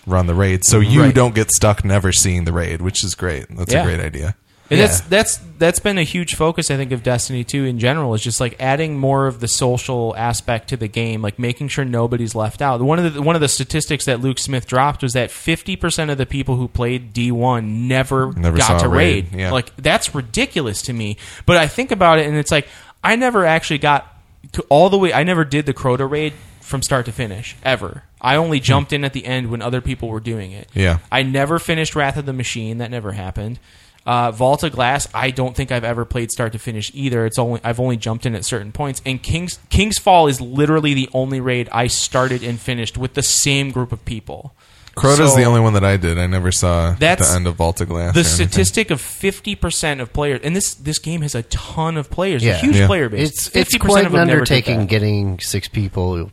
run the raid, so you Right. don't get stuck never seeing the raid, which is great. That's Yeah. a great idea. And Yeah. that's that's that's been a huge focus I think of Destiny 2 in general is just like adding more of the social aspect to the game, like making sure nobody's left out. One of the one of the statistics that Luke Smith dropped was that 50% of the people who played D1 never, Never got to raid. raid, yeah. Like that's ridiculous to me. But I think about it and it's like I never actually got to all the way I never did the Crota raid from start to finish ever. I only jumped in at the end when other people were doing it. Yeah. I never finished Wrath of the Machine. That never happened. Uh, Vault of Glass. I don't think I've ever played start to finish either. It's only I've only jumped in at certain points. And King's King's Fall is literally the only raid I started and finished with the same group of people. Crota's So- the only one that I did. I never saw That's the end of Vault of Glass. The or statistic of fifty percent of players, and this this game has a ton of players, a huge Yeah. player base. It's it's 50% quite of an them never did undertaking getting six people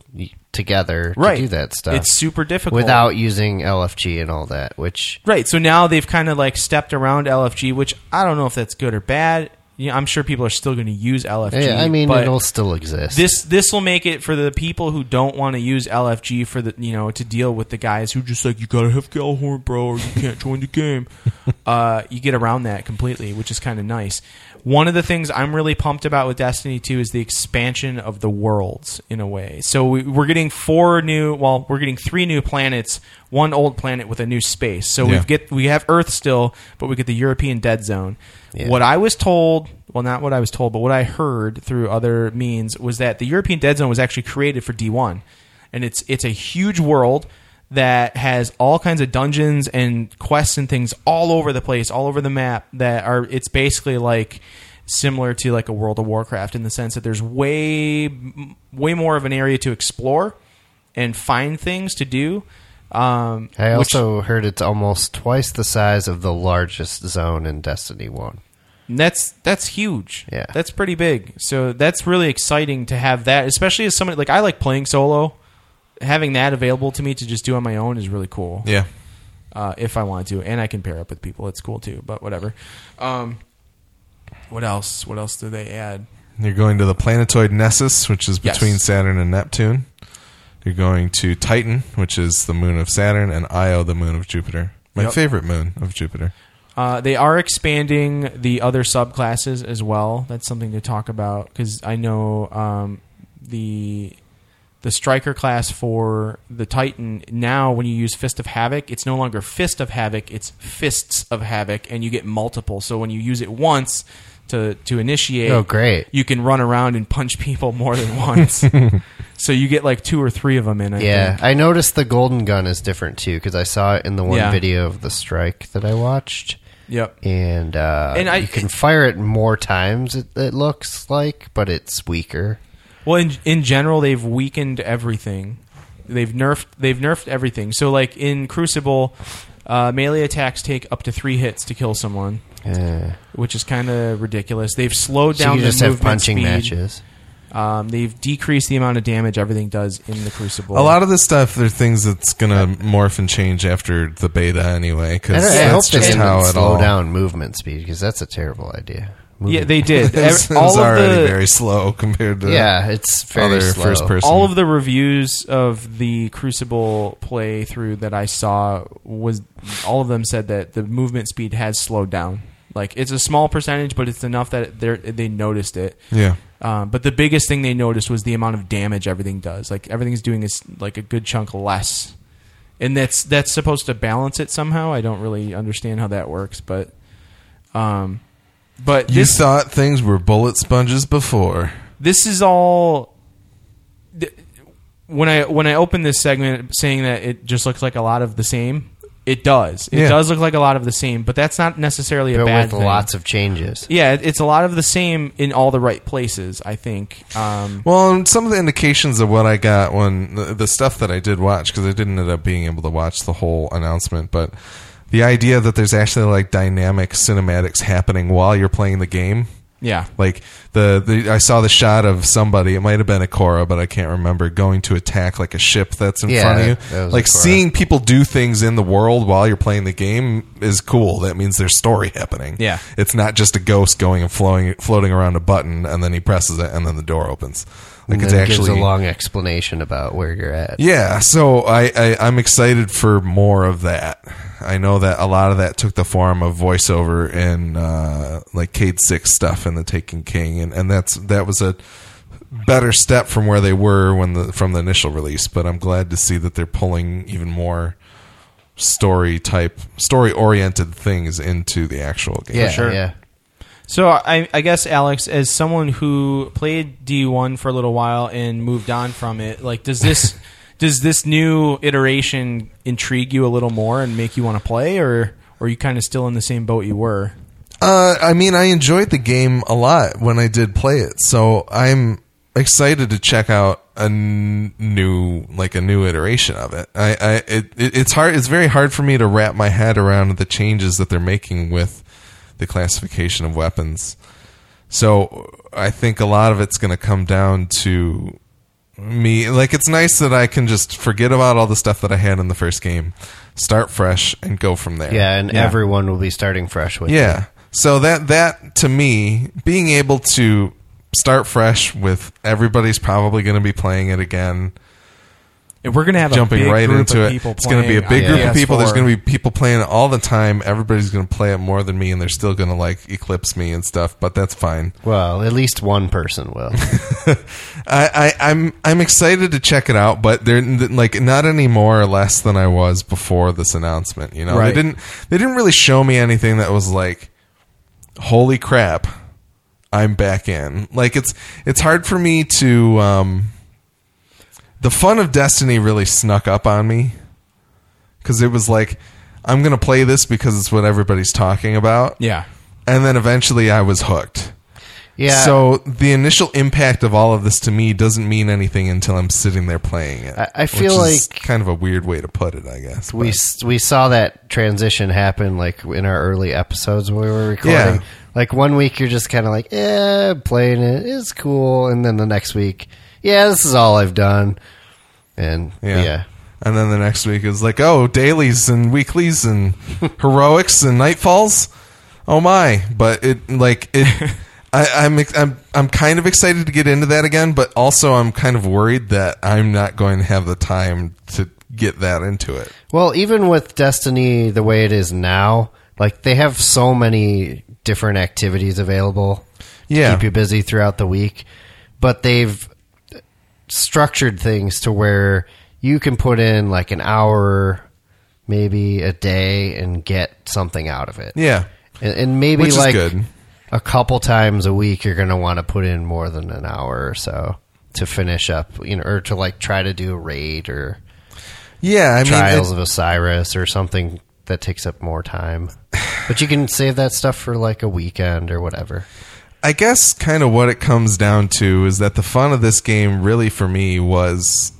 together right to do that stuff It's super difficult without using LFG and all that. Which Right. So now they've kind of like stepped around LFG, which I don't know if that's good or bad. Yeah, I'm sure people are still going to use LFG. yeah, I mean, it'll still exist. this this will make it for the people who don't want to use LFG for the you know to deal with the guys who just like you gotta have Gjallarhorn, bro, or you can't join the game. *laughs* uh, you get around that completely, which is kind of nice. One of the things I'm really pumped about with Destiny 2 is the expansion of the worlds in a way. So we, we're getting four new, well, we're getting three new planets, one old planet with a new space. So Yeah. we get we have Earth still, but we get the European Dead Zone. Yeah. What I was told, well, not what I was told, but what I heard through other means was that the European Dead Zone was actually created for D1, and it's it's a huge world that has all kinds of dungeons and quests and things all over the place, all over the map. That are it's basically like similar to like a World of Warcraft in the sense that there's way way more of an area to explore and find things to do. Um, I which- also heard it's almost twice the size of the largest zone in Destiny One. That's that's huge. Yeah. that's pretty big. So that's really exciting to have that, especially as somebody like I like playing solo. Having that available to me to just do on my own is really cool. Yeah. Uh, if I want to, and I can pair up with people, it's cool too. But whatever. Um, what else? What else do they add? You're going to the planetoid Nessus, which is Yes. between Saturn and Neptune. You're going to Titan, which is the moon of Saturn, and Io, the moon of Jupiter. My Yep. favorite moon of Jupiter. Uh, they are expanding the other subclasses as well. That's something to talk about because I know um, the the striker class for the Titan now when you use Fist of Havoc, it's no longer Fist of Havoc, it's Fists of Havoc, and you get multiple. So when you use it once to to initiate, Oh, great. you can run around and punch people more than once. *laughs* so you get like two or three of them in. I yeah, think. I noticed the golden gun is different too because I saw it in the one Yeah. video of the strike that I watched, Yep. and uh, And I- you can fire it more times. It, it looks like, but it's weaker. Well, in in general, they've weakened everything. They've nerfed. They've nerfed everything. So, like in Crucible, uh, melee attacks take up to three hits to kill someone, Uh, which is kind of ridiculous. They've slowed so down you the just have movement punching speed. matches. Um, they've decreased the amount of damage everything does in the Crucible. A lot of this stuff, they're things that's going to morph and change after the beta anyway, I, because don't- I hope that's they just didn't how it slow all. down movement speed because that's a terrible idea. Yeah, they did. It's, *laughs* Every- all it's of already the very slow compared to yeah, it's very other slow. first person. all of the reviews of the Crucible playthrough that I saw was all of them said that the movement speed has slowed down. Like it's a small percentage, but it's enough that they they noticed it. yeah. Um, but the biggest thing they noticed was the amount of damage everything does. Like everything's doing is like a good chunk less, and that's that's supposed to balance it somehow. I don't really understand how that works, but um, but You this thought things were bullet sponges before. this is all th- when I when I opened this segment saying that it just looks like a lot of the same. it does. It Yeah. does look like a lot of the same, but that's not necessarily a but bad with thing. lots of changes. yeah, it- it's a lot of the same in all the right places. I think. Um, Well, and some of the indications of what I got when the, the stuff that I did watch, because I didn't end up being able to watch the whole announcement, but the idea that there's actually like dynamic cinematics happening while you're playing the game. yeah, Like the, the I saw the shot of somebody, it might have been a Korra, but I can't remember, going to attack like a ship that's in Yeah, front of that you. was Like Korra. seeing people do things in the world while you're playing the game is cool. That means there's story happening. Yeah. It's not just a ghost going and flowing floating around a button and then he presses it and then the door opens. Like And it's it actually gives a long explanation about where you're at. yeah, so I, I I'm excited for more of that. I know that a lot of that took the form of voiceover and uh, like Cayde-6 stuff in the Taken King, and, and that's that was a better step from where they were when the from the initial release. But I'm glad to see that they're pulling even more story type, story oriented things into the actual game. Yeah, sure. yeah. So I, I guess Alex, as someone who played D one for a little while and moved on from it, like does this *laughs* does this new iteration intrigue you a little more and make you want to play, or, or are you kind of still in the same boat you were? Uh, I mean, I enjoyed the game a lot when I did play it, so I'm excited to check out a n- new, like a new iteration of it. I, I it, it, it's hard. It's very hard for me to wrap my head around the changes that they're making with the classification of weapons. So I think a lot of it's going to come down to me. Like, it's nice that I can just forget about all the stuff that I had in the first game, start fresh, and go from there. Yeah, and Yeah. everyone will be starting fresh with you. Yeah. So that that to me, being able to start fresh with everybody's probably going to be playing it again, And we're gonna have a jumping big right group into of it. people It's going to be a big on group of people. There's going to be people playing it all the time. Everybody's going to play it more than me, and they're still going to like eclipse me and stuff. But that's fine. *laughs* Well, at least one person will. *laughs* I, I I'm I'm excited to check it out, but they're like not any more or less than I was before this announcement. You know, Right. they didn't they didn't really show me anything that was like, holy crap, I'm back in. Like it's it's hard for me to. Um, the fun of Destiny really snuck up on me because it was like I'm gonna play this because it's what everybody's talking about, Yeah. and then eventually I was hooked. Yeah. So the initial impact of all of this to me doesn't mean anything until I'm sitting there playing it. I- I feel which is like- kind of a weird way to put it, I guess. we but- we saw that transition happen like in our early episodes when we were recording. Yeah. Like one week you're just kind of like, yeah, playing it's cool, and then the next week, yeah, this is all I've done, and yeah. yeah, And then the next week is like, oh, dailies and weeklies and *laughs* heroics and nightfalls. Oh my! But it like it. *laughs* I, I'm I'm I'm kind of excited to get into that again, but also I'm kind of worried that I'm not going to have the time to get that into it. Well, even with Destiny the way it is now, like they have so many different activities available Yeah. to keep you busy throughout the week, but they've structured things to where you can put in like an hour, maybe a day, and get something out of it. Yeah, And, and maybe which like good. a couple times a week, you're going to want to put in more than an hour or so to finish up, you know, or to like try to do a raid or Yeah, I mean, Trials it- of Osiris or something that takes up more time. *sighs* But you can save that stuff for like a weekend or whatever. I guess kind of what it comes down to is that the fun of this game really for me was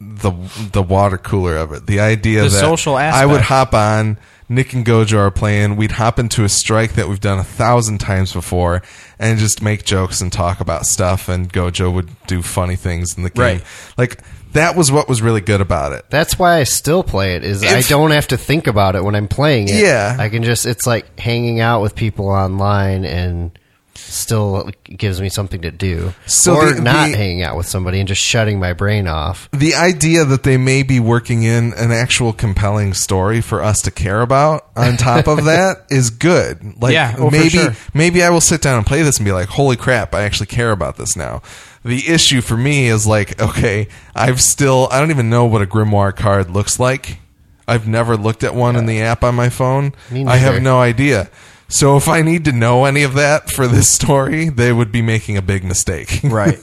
the the water cooler of it. The idea The that social I would hop on Nick and Gojo are playing, we'd hop into a strike that we've done a thousand times before and just make jokes and talk about stuff and Gojo would do funny things in the game. Right. Like that was what was really good about it. That's why I still play it. Is I If- don't have to think about it when I'm playing it. Yeah. I can just it's like hanging out with people online and still gives me something to do. So or the- not the- hanging out with somebody and just shutting my brain off. the idea that they may be working in an actual compelling story for us to care about on top of *laughs* that is good. Like Yeah, oh, for maybe sure. maybe I will sit down and play this and be like, "Holy crap, I actually care about this now." The issue for me is like, okay, I've still I don't even know what a grimoire card looks like. I've never looked at one in the app on my phone. I have no idea. So if I need to know any of that for this story, they would be making a big mistake. *laughs* Right.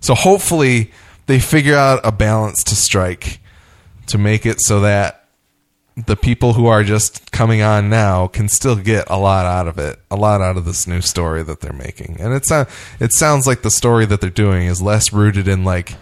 So hopefully they figure out a balance to strike to make it so that the people who are just coming on now can still get a lot out of it, a lot out of this new story that they're making. And it's a, it sounds like the story that they're doing is less rooted in like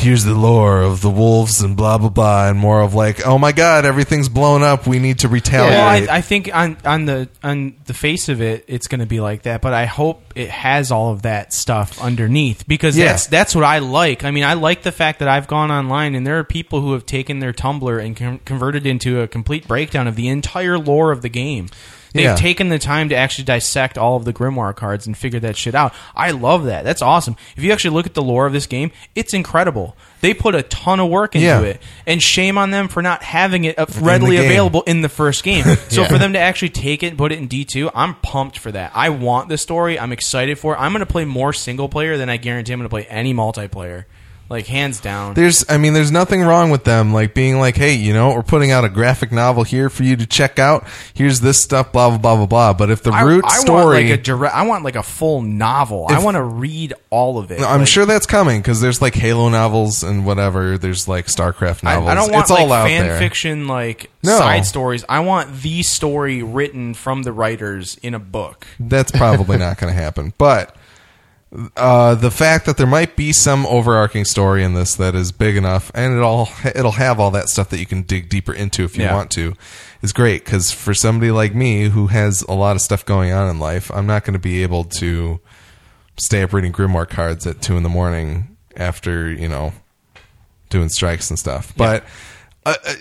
here's the lore of the wolves and blah blah blah and more of like oh my god everything's blown up we need to retaliate Well, I, I think on on the on the face of it, it's going to be like that. But I hope it has all of that stuff underneath because Yeah. that's that's what I like. I mean, I like the fact that I've gone online and there are people who have taken their Tumblr and con- converted into a complete breakdown of the entire lore of the game. They've Yeah. taken the time to actually dissect all of the Grimoire cards and figure that shit out. I love that. That's awesome. If you actually look at the lore of this game, it's incredible. They put a ton of work into Yeah. it, and shame on them for not having it uh, readily game. available in the first game. *laughs* So Yeah. for them to actually take it and put it in D two, I'm pumped for that. I want the story. I'm excited for it. I'm going to play more single player than I guarantee I'm going to play any multiplayer, like hands down. there's i mean there's nothing wrong with them like being like hey you know we're putting out a graphic novel here for you to check out here's this stuff blah blah blah blah blah but if the I, root I want story like a direct. I want like a full novel. I If- want to read all of it. i'm Like, sure that's coming because there's like halo novels and whatever there's like starcraft I, novels I don't want it's all out fan there fiction like No. side stories. I want the story written from the writers in a book. that's probably not going to happen. But uh, the fact that there might be some overarching story in this that is big enough, and it'll it'll have all that stuff that you can dig deeper into if you Yeah. want to, is great. Because for somebody like me who has a lot of stuff going on in life, I'm not going to be able to stay up reading Grimoire cards at two in the morning after you know doing strikes and stuff. But uh, uh,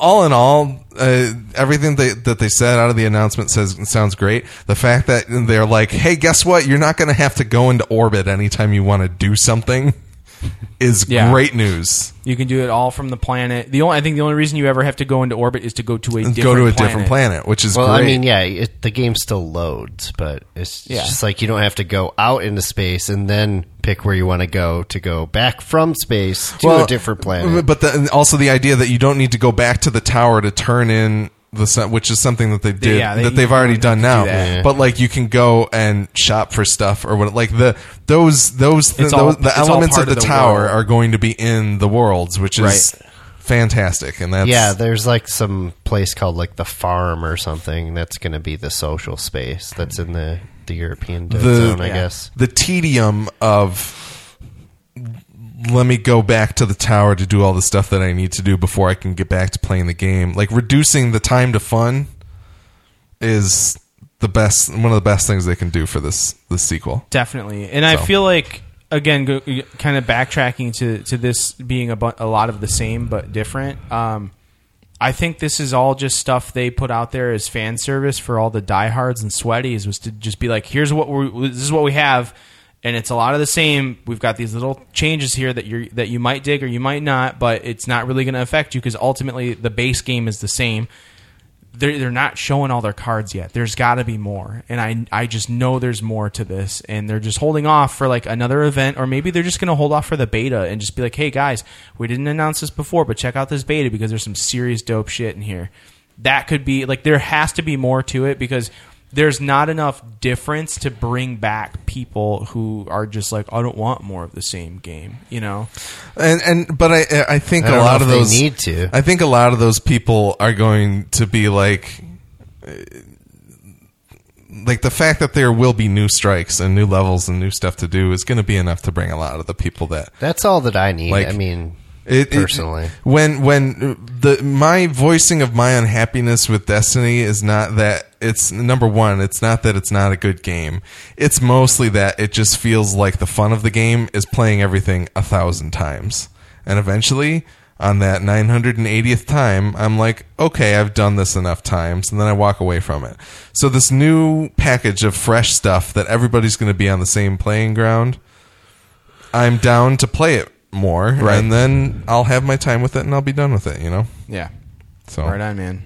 all in all, uh, everything they, that they said out of the announcement says sounds great. The fact that they're like, "Hey, guess what? You're not going to have to go into orbit anytime you want to do something," *laughs* is *laughs* Yeah. great news. You can do it all from the planet. The only I think the only reason you ever have to go into orbit is to go to a different go to a planet. different planet, which is Well, great. I mean, yeah, it, the game still loads, but it's Yeah. just like you don't have to go out into space and then pick where you want to go to go back from space to a different planet. But the, and also the idea that you don't need to go back to the tower to turn in the sun, which is something that they did Yeah, they- that they've already done now. do. Yeah. But like you can go and shop for stuff or what like the those those, th- all- those the elements of the, of the tower world. are going to be in the worlds, which is Right. fantastic. And that's yeah, there's like some place called like the farm or something that's going to be the social space that's in the the European dead The- zone, I yeah. guess. the tedium of let me go back to the tower to do all the stuff that I need to do before I can get back to playing the game. Like reducing the time to fun is the best one of the best things they can do for this this sequel. Definitely, and I feel like again, go, kind of backtracking to to this being a, bu- a lot of the same but different. Um, I think this is all just stuff they put out there as fan service for all the diehards and sweaties was to just be like, here's what we this is what we have, and it's a lot of the same. We've got these little changes here that you that you might dig or you might not, but it's not really going to affect you because ultimately the base game is the same they're they're not showing all their cards yet. There's got to be more, and I I just know there's more to this, and they're just holding off for like another event, or maybe they're just gonna hold off for the beta and just be like, hey guys, we didn't announce this before, but check out this beta because there's some serious dope shit in here. That could be like there has to be more to it because there's not enough difference to bring back people who are just like I don't want more of the same game, you know. And and but I I think I a lot of those need to. I think a lot of those people are going to be like uh, like the fact that there will be new strikes and new levels and new stuff to do is going to be enough to bring a lot of the people that That's all that I need. Like, I mean, it, it- personally. when when uh, the my voicing of my unhappiness with Destiny is not that it's number one. It's not that it's not a good game. It's mostly that it just feels like the fun of the game is playing everything a thousand times, and eventually. On that 980th time, I'm like, okay, I've done this enough times, and then I walk away from it. So this new package of fresh stuff that everybody's going to be on the same playing ground, I'm down to play it more, right. and then I'll have my time with it, and I'll be done with it. You know. Yeah, So right on, man.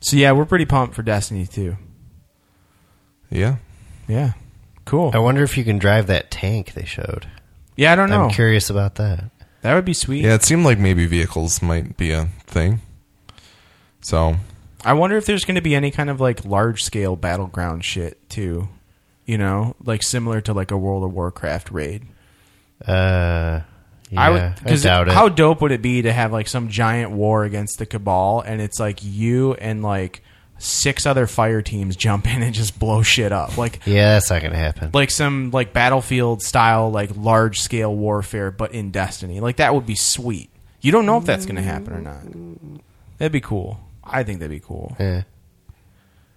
So yeah, we're pretty pumped for Destiny too. yeah, Yeah, cool. I wonder if you can drive that tank they showed. Yeah, I don't know. I'm curious about that. That would be sweet. yeah. It seemed like maybe vehicles might be a thing. So I wonder if there's going to be any kind of like large scale battleground shit too. You know, like similar to like a World of Warcraft raid. Uh, I would because how dope would it be to have like some giant war against the cabal and it's like you and like six other fire teams jump in and just blow shit up? Like Yeah, that's not gonna happen. like some like battlefield style like large scale warfare but in destiny. Like that would be sweet. You don't know if that's gonna happen or not. That'd be cool. I think that'd be cool. Yeah.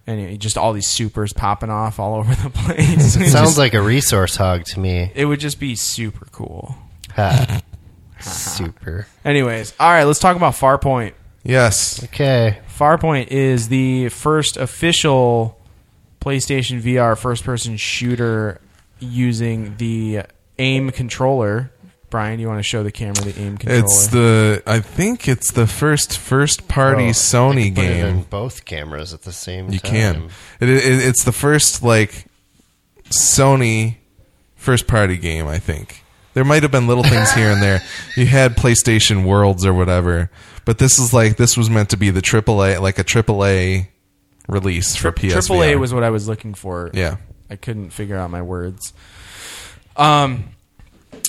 anyway just all these supers popping off all over the *laughs* place. It sounds like a resource hog to me. it would just be super cool Ha. *laughs* Super. anyways all right let's talk about farpoint Yes. Okay. Farpoint is the first official PlayStation VR first person shooter using the aim controller. Brian, you want to show the camera the aim controller? It's the I think it's the first first party Well, Sony you can put it game. in both cameras at the same You time. can. It, it, it's the first like Sony first party game. I think there might have been little things here and there. *laughs* You had PlayStation Worlds or whatever, but this is like this was meant to be the AAA, like a AAA release for PSVR. AAA was what I was looking for. yeah. I couldn't figure out my words. Um,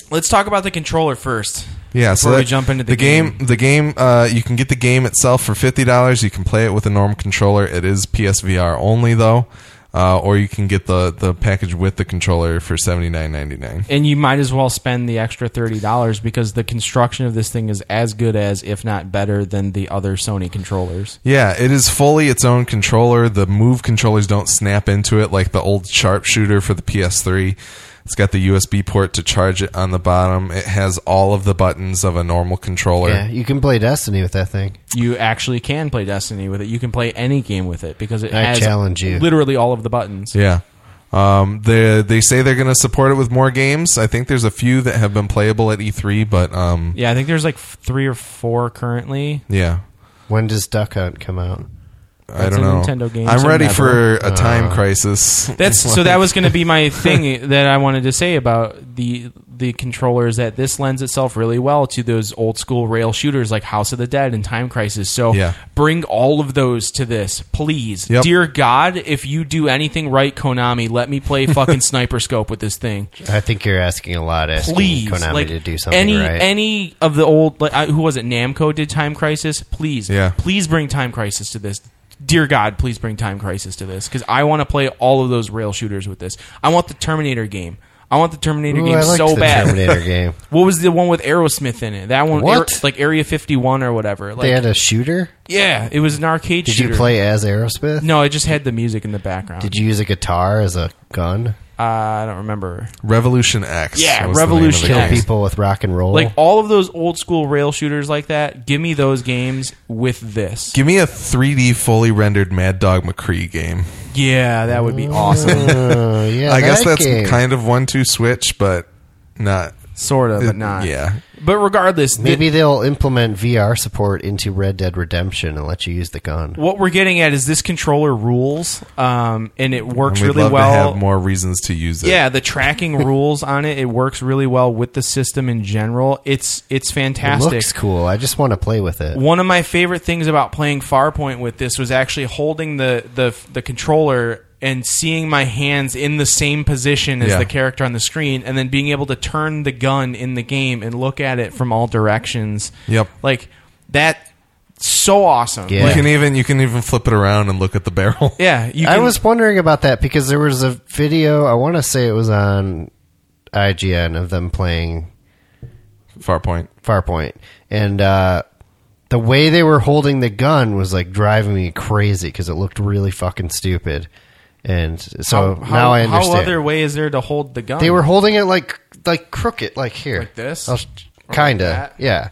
let's talk about the controller first. Yeah, so Before we jump into the game, the game, uh, you can get the game itself for fifty dollars. You can play it with a normal controller. It is PSVR only though, uh, or you can get the the package with the controller for seventy nine ninety nine. And you might as well spend the extra thirty dollars because the construction of this thing is as good as, if not better, than the other Sony controllers. Yeah, it is fully its own controller. The move controllers don't snap into it like the old sharpshooter for the PS3. It's got the USB port to charge it on the bottom. It has all of the buttons of a normal controller. Yeah, you can play Destiny with that thing. You actually can play Destiny with it. You can play any game with it because it I has challenge you. literally all of the buttons. Yeah. Um, they they say they're going to support it with more games. I think there's a few that have been playable at E3, but um, Yeah, I think there's like f- three or four currently. yeah, When does Duck Hunt come out? I That's don't a know. Nintendo game, I'm so ready never. for a time Uh. crisis. That's *laughs* so that was going to be my *laughs* thing that I wanted to say about the the controllers that this lends itself really well to those old school rail shooters like House of the Dead and Time Crisis. So Yeah. bring all of those to this, please. Yep. Dear God, if you do anything right, Konami, let me play fucking *laughs* Sniper Scope with this thing. I think you're asking a lot, asking Please, Konami like to do something any right. any of the old like I- who was it? Namco did Time Crisis. Please, Yeah. please bring Time Crisis to this. Dear God, please bring Time Crisis to this because I want to play all of those rail shooters with this. I want the Terminator game. I want the Terminator Ooh, game I liked so the bad. Terminator *laughs* game. What was the one with Aerosmith in it? That one, What? Aer- like Area Fifty One or whatever. Like, they had a shooter. yeah, it was an arcade shooter. Did shooter. you play as Aerosmith? No, it just had the music in the background. Did you use a guitar as a gun? Uh, I don't remember. Revolution X. Yeah, was the name of the Revolution Kill game. X. people with rock and roll. Like all of those old school rail shooters like that. Give me those games with this. Give me a 3D fully rendered Mad Dog McCree game. Yeah, that would be awesome. Oh, *laughs* yeah, I guess that that's game. kind of one two switch, but not. Sort of, but not. Yeah. But regardless, Maybe the, they'll implement VR support into Red Dead Redemption and let you use the gun. what we're getting at is this controller rules, um, and it works We'd really love well. to have more reasons to use it. yeah, the tracking *laughs* rules on it, it works really well with the system in general. It's it's It fantastic. looks cool. I just want to play with it. One of my favorite things about playing Farpoint with this was actually holding the the the controller and seeing my hands in the same position as Yeah. the character on the screen, and then being able to turn the gun in the game and look at it from all directions. Yep. like that. So awesome. Yeah. You Like, can even you can even flip it around and look at the barrel. *laughs* yeah. You I can- was wondering about that because there was a video. I want to say it was on IGN of them playing Farpoint. Farpoint, and uh, the way they were holding the gun was like driving me crazy because it looked really fucking stupid. And so How- now I how understand. How other way is there to hold the gun? they were holding it like like crooked, like here, Like this? I was- kinda, that? yeah.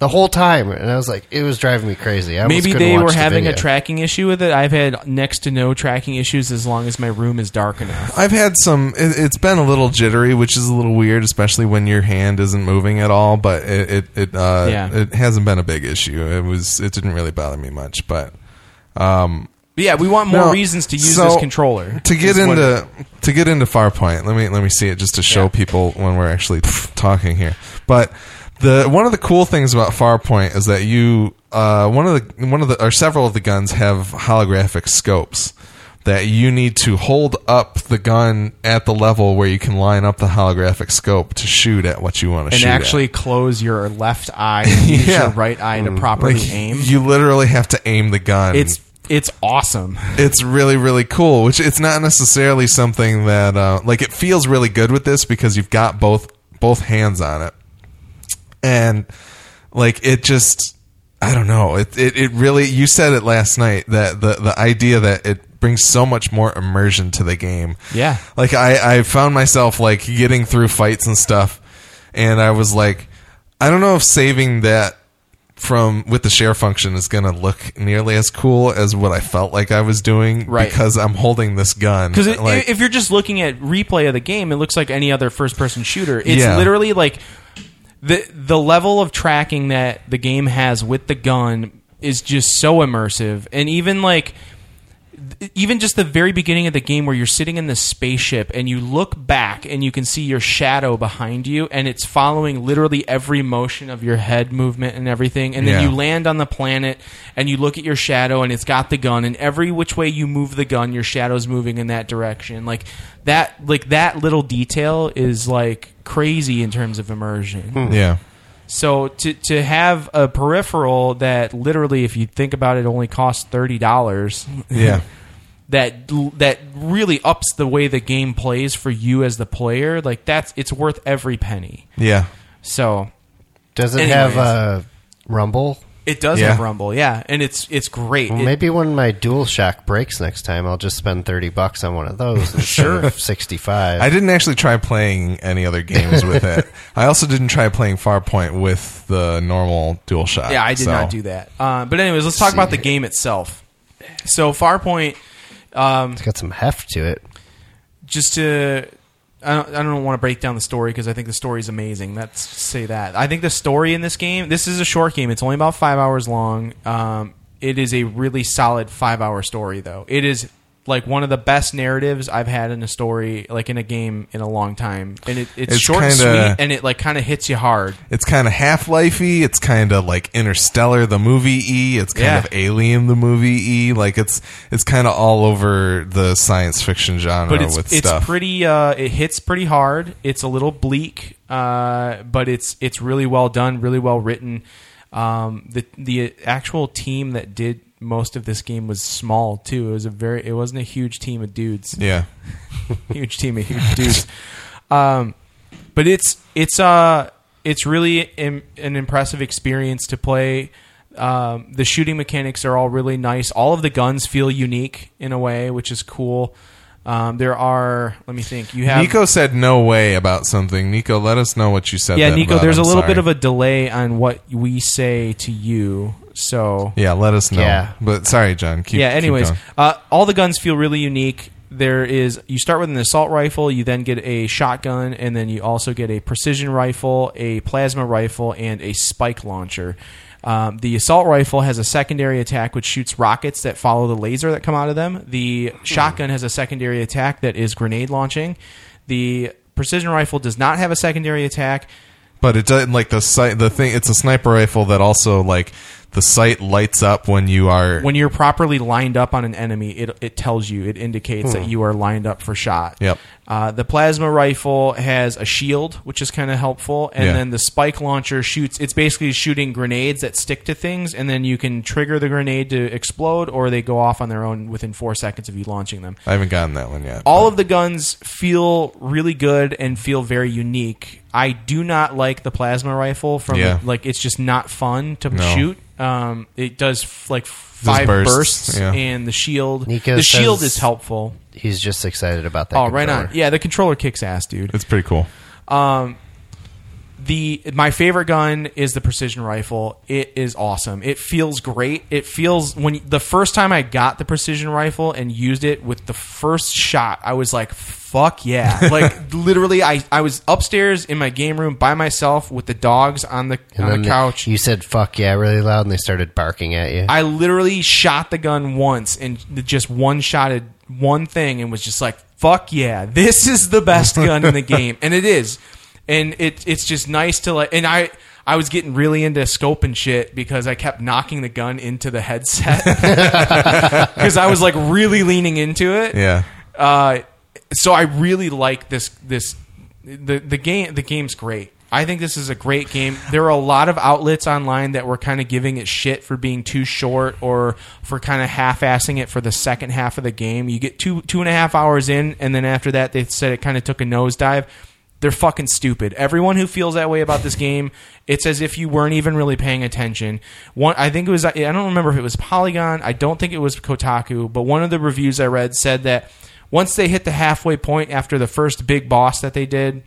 The whole time, and I was like, it was driving me crazy. I almost Maybe couldn't they watch were the having a video. tracking issue with it. I've had next to no tracking issues as long as my room is dark enough. I've had some. It, it's been a little jittery, which is a little weird, especially when your hand isn't moving at all. But it it it, uh, Yeah. it hasn't been a big issue. It was. It didn't really bother me much. But um, But yeah, we want more No, reasons to use so, this controller. to get is what into to get into Farpoint, let me let me see it just to show Yeah. people when we're actually talking here. But the one of the cool things about Farpoint is that you uh, one of the one of the or several of the guns have holographic scopes. that you need to hold up the gun at the level where you can line up the holographic scope to shoot at what you want to shoot. and shoot actually at. close your left eye and *laughs* use Yeah. your right eye to properly Like, aim. You literally have to aim the gun. It's it's awesome. *laughs* it's really really cool which it's not necessarily something that uh, like it feels really good with this because you've got both both hands on it and like it just i don't know it, it it really you said it last night that the the idea that it brings so much more immersion to the game Yeah. like i i found myself like getting through fights and stuff and i was like i don't know if saving that from with the share function is going to look nearly as cool as what I felt like I was doing Right. because I'm holding this gun. Because like, if you're just looking at replay of the game, it looks like any other first person shooter. It's Yeah. literally like the the level of tracking that the game has with the gun is just so immersive, and even like even just the very beginning of the game where you're sitting in the spaceship and you look back and you can see your shadow behind you and it's following literally every motion of your head movement and everything. And then Yeah. you land on the planet and you look at your shadow and it's got the gun and every which way you move the gun your shadow's moving in that direction. Like that like that little detail is like crazy in terms of immersion. Hmm. Yeah, so to to have a peripheral that literally, if you think about it, only costs thirty dollars. yeah, *laughs* That that really ups the way the game plays for you as the player. Like that's it's worth every penny. yeah. So Does it Anyways. have a rumble? It does Yeah. have rumble, yeah, and it's it's great. Well, It- maybe when my DualShock breaks next time, I'll just spend thirty bucks on one of those instead *laughs* Sure. of sixty-five. I didn't actually try playing any other games with it. *laughs* I also didn't try playing Farpoint with the normal DualShock. yeah, I did so- not do that. Uh, but anyways, let's talk about the game itself. So Farpoint, um, it's got some heft to it. just to I don't, I don't want to break down the story because I think the story is amazing. Let's say that. I think the story in this game. This is a short game. It's only about five hours long. Um, it is a really solid five hour story, though. It is like one of the best narratives I've had in a story, like in a game, in a long time. And it, it's, It's short and kinda- sweet, and it like kind of hits you hard. It's kind of Half Lifey. It's kind of like Interstellar, the movie E. It's kind Yeah. of Alien, the movie E. Like it's it's kind of all over the science fiction genre but it's with it's stuff. pretty uh, it hits pretty hard it's a little bleak uh, but it's it's really well done really well written um, the the actual team that did most of this game was small too it was a very it wasn't a huge team of dudes yeah, *laughs* huge team of huge dudes um, but it's it's uh it's really Im- an impressive experience to play um, the shooting mechanics are all really nice all of the guns feel unique in a way which is cool um, there are let me think you have Nico said no way about something. Nico, let us know what you said. yeah nico about. there's a I'm little sorry. bit of a delay on what we say to you so yeah. Let us know. Yeah. But sorry, John. Keep, yeah. Anyways, uh, all the guns feel really unique. There is you start with an assault rifle, you then get a shotgun, and then you also get a precision rifle, a plasma rifle, and a spike launcher. Um, the assault rifle has a secondary attack which shoots rockets that follow the laser that come out of them. The shotgun has a secondary attack that is grenade launching. The precision rifle does not have a secondary attack. But it doesn't like the sight. The thing. It's a sniper rifle that also like the sight lights up when you are. When you're properly lined up on an enemy, it, it tells you, it indicates that you are lined up for shot. Yep. Uh, the plasma rifle has a shield, which is kind of helpful, and Yeah. then the spike launcher shoots. It's basically shooting grenades that stick to things, and then you can trigger the grenade to explode, or they go off on their own within four seconds of you launching them. I haven't gotten that one yet. All of the guns feel really good and feel very unique. I do not like the plasma rifle from Yeah. like it's just not fun to No. shoot. Um, it does f- like five bursts, bursts, yeah. and the shield. Nico the shield is helpful. He's just excited about that. Oh, right on. controller. Yeah, the controller kicks ass, dude. it's pretty cool. The my favorite gun is the precision rifle. It is awesome. It feels great. It feels when the first time I got the precision rifle and used it with the first shot, I was like, "Fuck yeah!" *laughs* like literally, I I was upstairs in my game room by myself with the dogs on the And on then the couch. You said "fuck yeah" really loud, and they started barking at you. I literally shot the gun once and just one shotted one thing and was just like, "Fuck yeah, this is the best gun in the *laughs* game," and it is. And it it's just nice to like, and I I was getting really into scope and shit because I kept knocking the gun into the headset *laughs* because I was like really leaning into it. Yeah. Uh, so I really like this this the the game the game's great. I think this is a great game. There are a lot of outlets online that were kind of giving it shit for being too short or for kind of half-assing it for the second half of the game. You get two two and a half hours in, and then after that, they said it kind of took a nosedive. They're fucking stupid. Everyone who feels that way about this game, it's as if you weren't even really paying attention. One, I think it was. I don't remember if it was Polygon. I don't think it was Kotaku. But one of the reviews I read said that once they hit the halfway point after the first big boss that they did,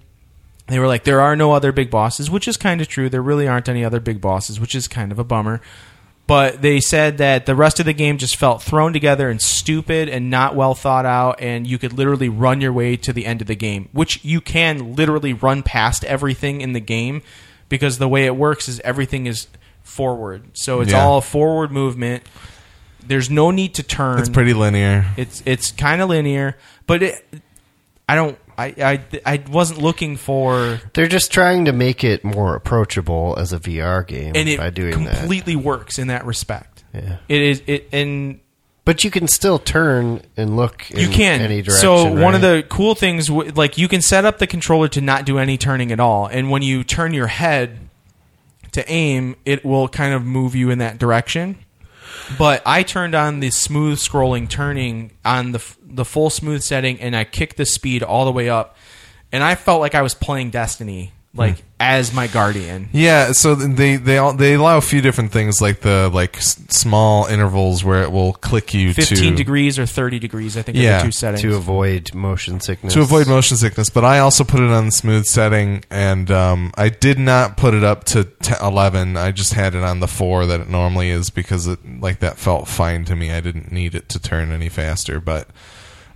they were like, there are no other big bosses, which is kind of true. There really aren't any other big bosses, which is kind of a bummer. But they said that the rest of the game just felt thrown together and stupid and not well thought out, and you could literally run your way to the end of the game, which you can literally run past everything in the game because the way it works is everything is forward. So it's Yeah. all forward movement. There's no need to turn. It's pretty linear. It's it's kind of linear, but it, I don't. I, I I wasn't looking for, They're just trying to make it more approachable as a VR game and it by doing that. completely works in that respect. Yeah. It is it and But you can still turn and look in you can. any direction. so one of the cool things, like you can set up the controller to not do any turning at all, and when you turn your head to aim, it will kind of move you in that direction. But I turned on the smooth scrolling turning on the the full smooth setting, and I kicked the speed all the way up, and I felt like I was playing Destiny, like as my guardian. Yeah, so they they all, they allow a few different things like the like s- small intervals where it will click you Fifteen to degrees or thirty degrees, I think, are Yeah, the two settings. to avoid motion sickness. to avoid motion sickness. But I also put it on the smooth setting, and um, I did not put it up to t- eleven. I just had it on the four that it normally is because it like that felt fine to me. I didn't need it to turn any faster, but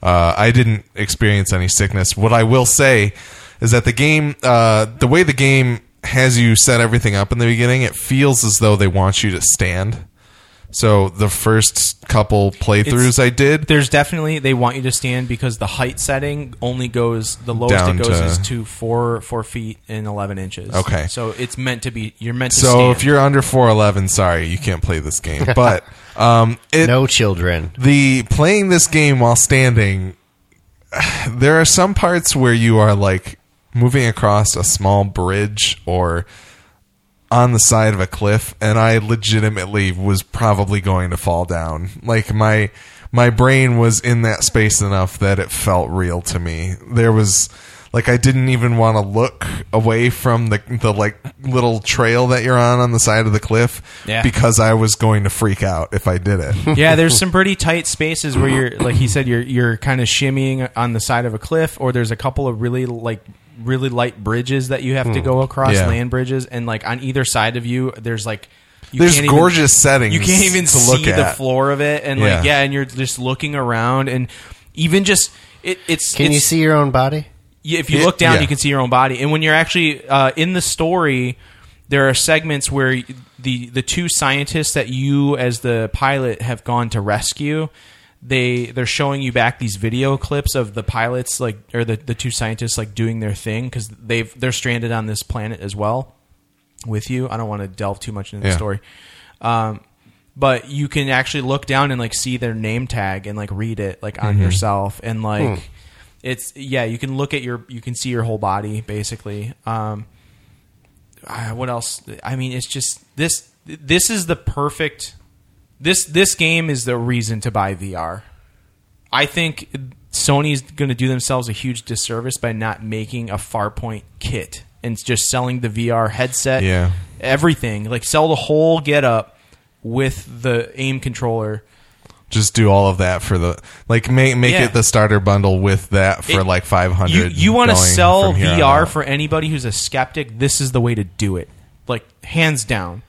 uh, I didn't experience any sickness. What I will say is that the game, uh, the way the game has you set everything up in the beginning, it feels as though they want you to stand. So the first couple playthroughs It's- I did, There's definitely they want you to stand because the height setting only goes the lowest Down it goes to- is to four four feet and eleven inches. Okay. so it's meant to be you're meant to. So stand. if you're under 411, sorry, you can't play this game. *laughs* But um, it, no children. the playing this game while standing, *sighs* there are some parts where you are like moving across a small bridge or on the side of a cliff, and I legitimately was probably going to fall down. Like my my brain was in that space enough that it felt real to me. There was like I didn't even want to look away from the the like little trail that you're on on the side of the cliff Yeah. because I was going to freak out if I did it. *laughs* yeah, there's some pretty tight spaces where you're like he said you're you're kind of shimmying on the side of a cliff, or there's a couple of really like really light bridges that you have to go across, Hmm. Yeah. land bridges, and like on either side of you, there's like you There's can't even- gorgeous settings. you can't even to look see the at. floor of it, and Yeah. like yeah, and you're just looking around, and even just it, it's Can you it's- see your own body? Yeah, if you Yeah, look down, yeah. you can see your own body. And when you're actually uh, in the story, there are segments where the the two scientists that you, as the pilot, have gone to rescue. They they're showing you back these video clips of the pilots, like or the, the two scientists, like doing their thing because they've they're stranded on this planet as well with you. I don't want to delve too much into the Yeah. story. Um, but you can actually look down and like see their name tag and like read it like on yourself and like it's yeah you can look at your you can see your whole body basically um what else i mean it's just this this is the perfect this this game is the reason to buy vr i think sony's going to do themselves a huge disservice by not making a farpoint kit and just selling the vr headset Yeah. everything like sell the whole get up with the aim controller Just do all of that for the like make make Yeah. it the starter bundle with that for It- like 500. you, you want to sell from here on VR for anybody who's a skeptic, this is the way to do it. Like hands down.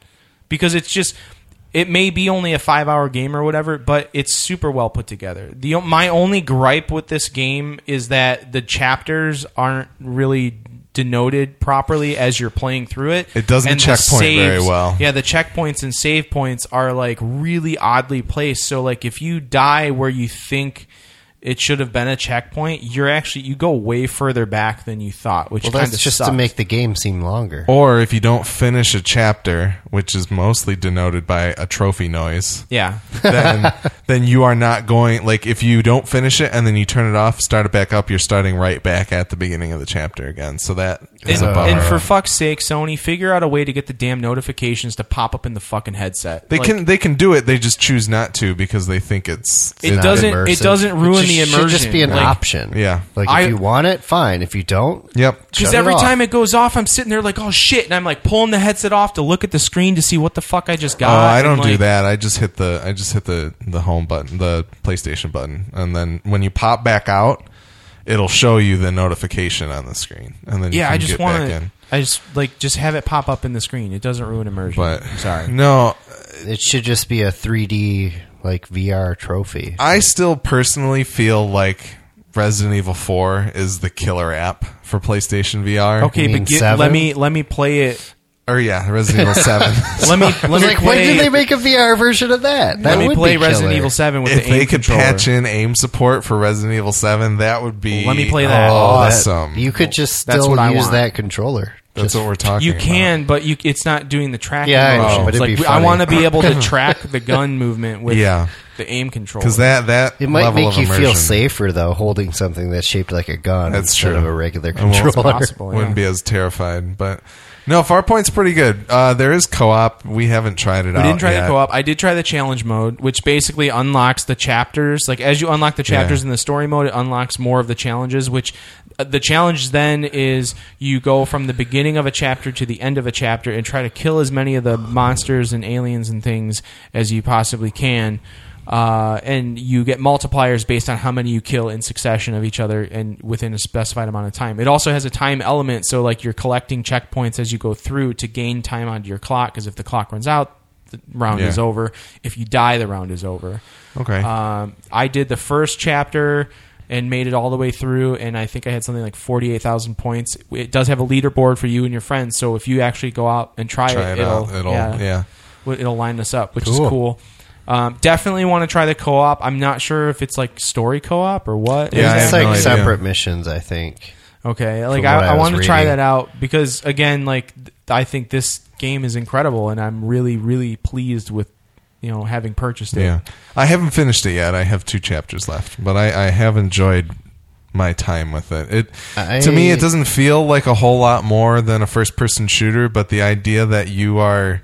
Because it's just it may be only a 5-hour game or whatever, but it's super well put together. The my only gripe with this game is that the chapters aren't really denoted properly as you're playing through it. It doesn't And the checkpoint very well. Yeah, the checkpoints and save points are like really oddly placed. So like if you die where you think it should have been a checkpoint, you're actually you go way further back than you thought, which Well, kind of just sucks. to make the game seem longer. Or if you don't finish a chapter, which is mostly denoted by a trophy noise, yeah. then *laughs* then you are not going like if you don't finish it and then you turn it off, start it back up, you're starting right back at the beginning of the chapter again. So that is And, a bummer. and for fuck's sake, Sony, figure out a way to get the damn notifications to pop up in the fucking headset. they Like, can they can do it, they just choose not to because they think it's It not doesn't. immersive. It doesn't ruin It the immersion. Should just be an Like, option. Yeah. Like I- if you want it, fine. If you don't, Yep. Because Shut it every off. time it goes off, I'm sitting there like, oh shit, and I'm like pulling the headset off to look at the screen to see what the fuck I just got. Oh, got. I don't do like, that. I just hit the I just hit the the home button, the PlayStation button, and then when you pop back out, it'll show you the notification on the screen, and then you Yeah, can I just get want back to. in. I just like just have it pop up in the screen. It doesn't ruin immersion. But I'm sorry. *laughs* no, uh, it should just be a 3D like VR trophy. I still personally feel like Resident Evil 4 is the killer app for PlayStation VR. Okay, but get, let me let me play it. Or yeah, Resident Evil *laughs* 7. Let me let me like, play. when did they make a VR version of that? That let me would play be Resident killer. Evil Seven with if the aim they could controller. patch in aim support for Resident Evil 7, that would be Let me play that. Oh, that- awesome. you could just That's still what use that controller. That's Just- what we're talking about. You about. can, but you it's not doing the tracking. Yeah, I know, but it'd like be I want to be able to *laughs* track the gun movement with Yeah. the aim control. Because that, that It might level make of you feel safer though, holding something that's shaped like a gun That's instead true. of a regular It won't- controller. possible. wouldn't be as terrified. But no, Farpoint's pretty good. Uh, there is co-op. We haven't tried it We out. didn't try yet. the co-op. I did try the challenge mode, which basically unlocks the chapters. Like as you unlock the chapters Yeah. in the story mode, it unlocks more of the challenges. Which uh, the challenge then is you go from the beginning of a chapter to the end of a chapter and try to kill as many of the monsters and aliens and things as you possibly can. Uh, and you get multipliers based on how many you kill in succession of each other and within a specified amount of time. It also has a time element, so like you're collecting checkpoints as you go through to gain time onto your clock. Because if the clock runs out, the round Yeah. is over. If you die, the round is over. Okay. Um, I did the first chapter and made it all the way through, and I think I had something like forty-eight thousand points. It does have a leaderboard for you and your friends, so if you actually go out and try, Try it, it it'll. It'll, yeah, yeah. it'll line us up, which is Cool. Cool. Um, definitely want to try the co-op. I'm not sure if it's like story co-op or what. Yeah, it's like no idea. separate missions, I think. Okay, like I, what I I was wanted to try that out because again, like th- I think this game is incredible, and I'm really, really pleased with you know having purchased it. Yeah. I haven't finished it yet. I have two chapters left, but I, I have enjoyed my time with it. It I- to me, it doesn't feel like a whole lot more than a first-person shooter, but the idea that you are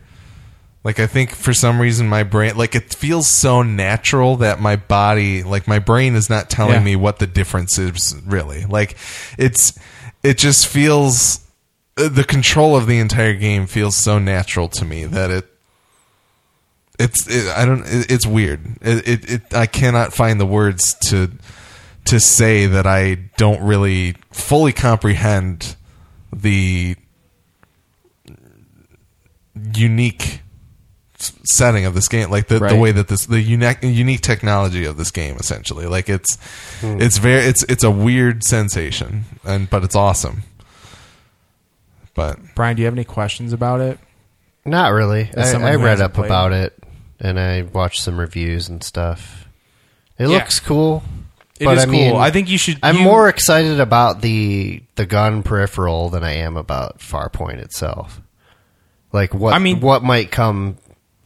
like I think for some reason my brain like it feels so natural that my body like my brain is not telling Yeah. me what the difference is really. Like it's it just feels uh, the control of the entire game feels so natural to me that it it's it, I don't it, it's weird. It, it it I cannot find the words to to say that I don't really fully comprehend the unique setting of this game like the, the way that this the unique unique technology of this game essentially like it's Hmm. it's very it's it's a weird sensation and but it's awesome but Brian, do you have any questions about it? Not really. As I, I read up played. about it and I watched some reviews and stuff. It Yeah. looks cool. It but is I mean, cool. I think you should. I'm you- more excited about the the gun peripheral than I am about Farpoint itself. Like what I mean- what might come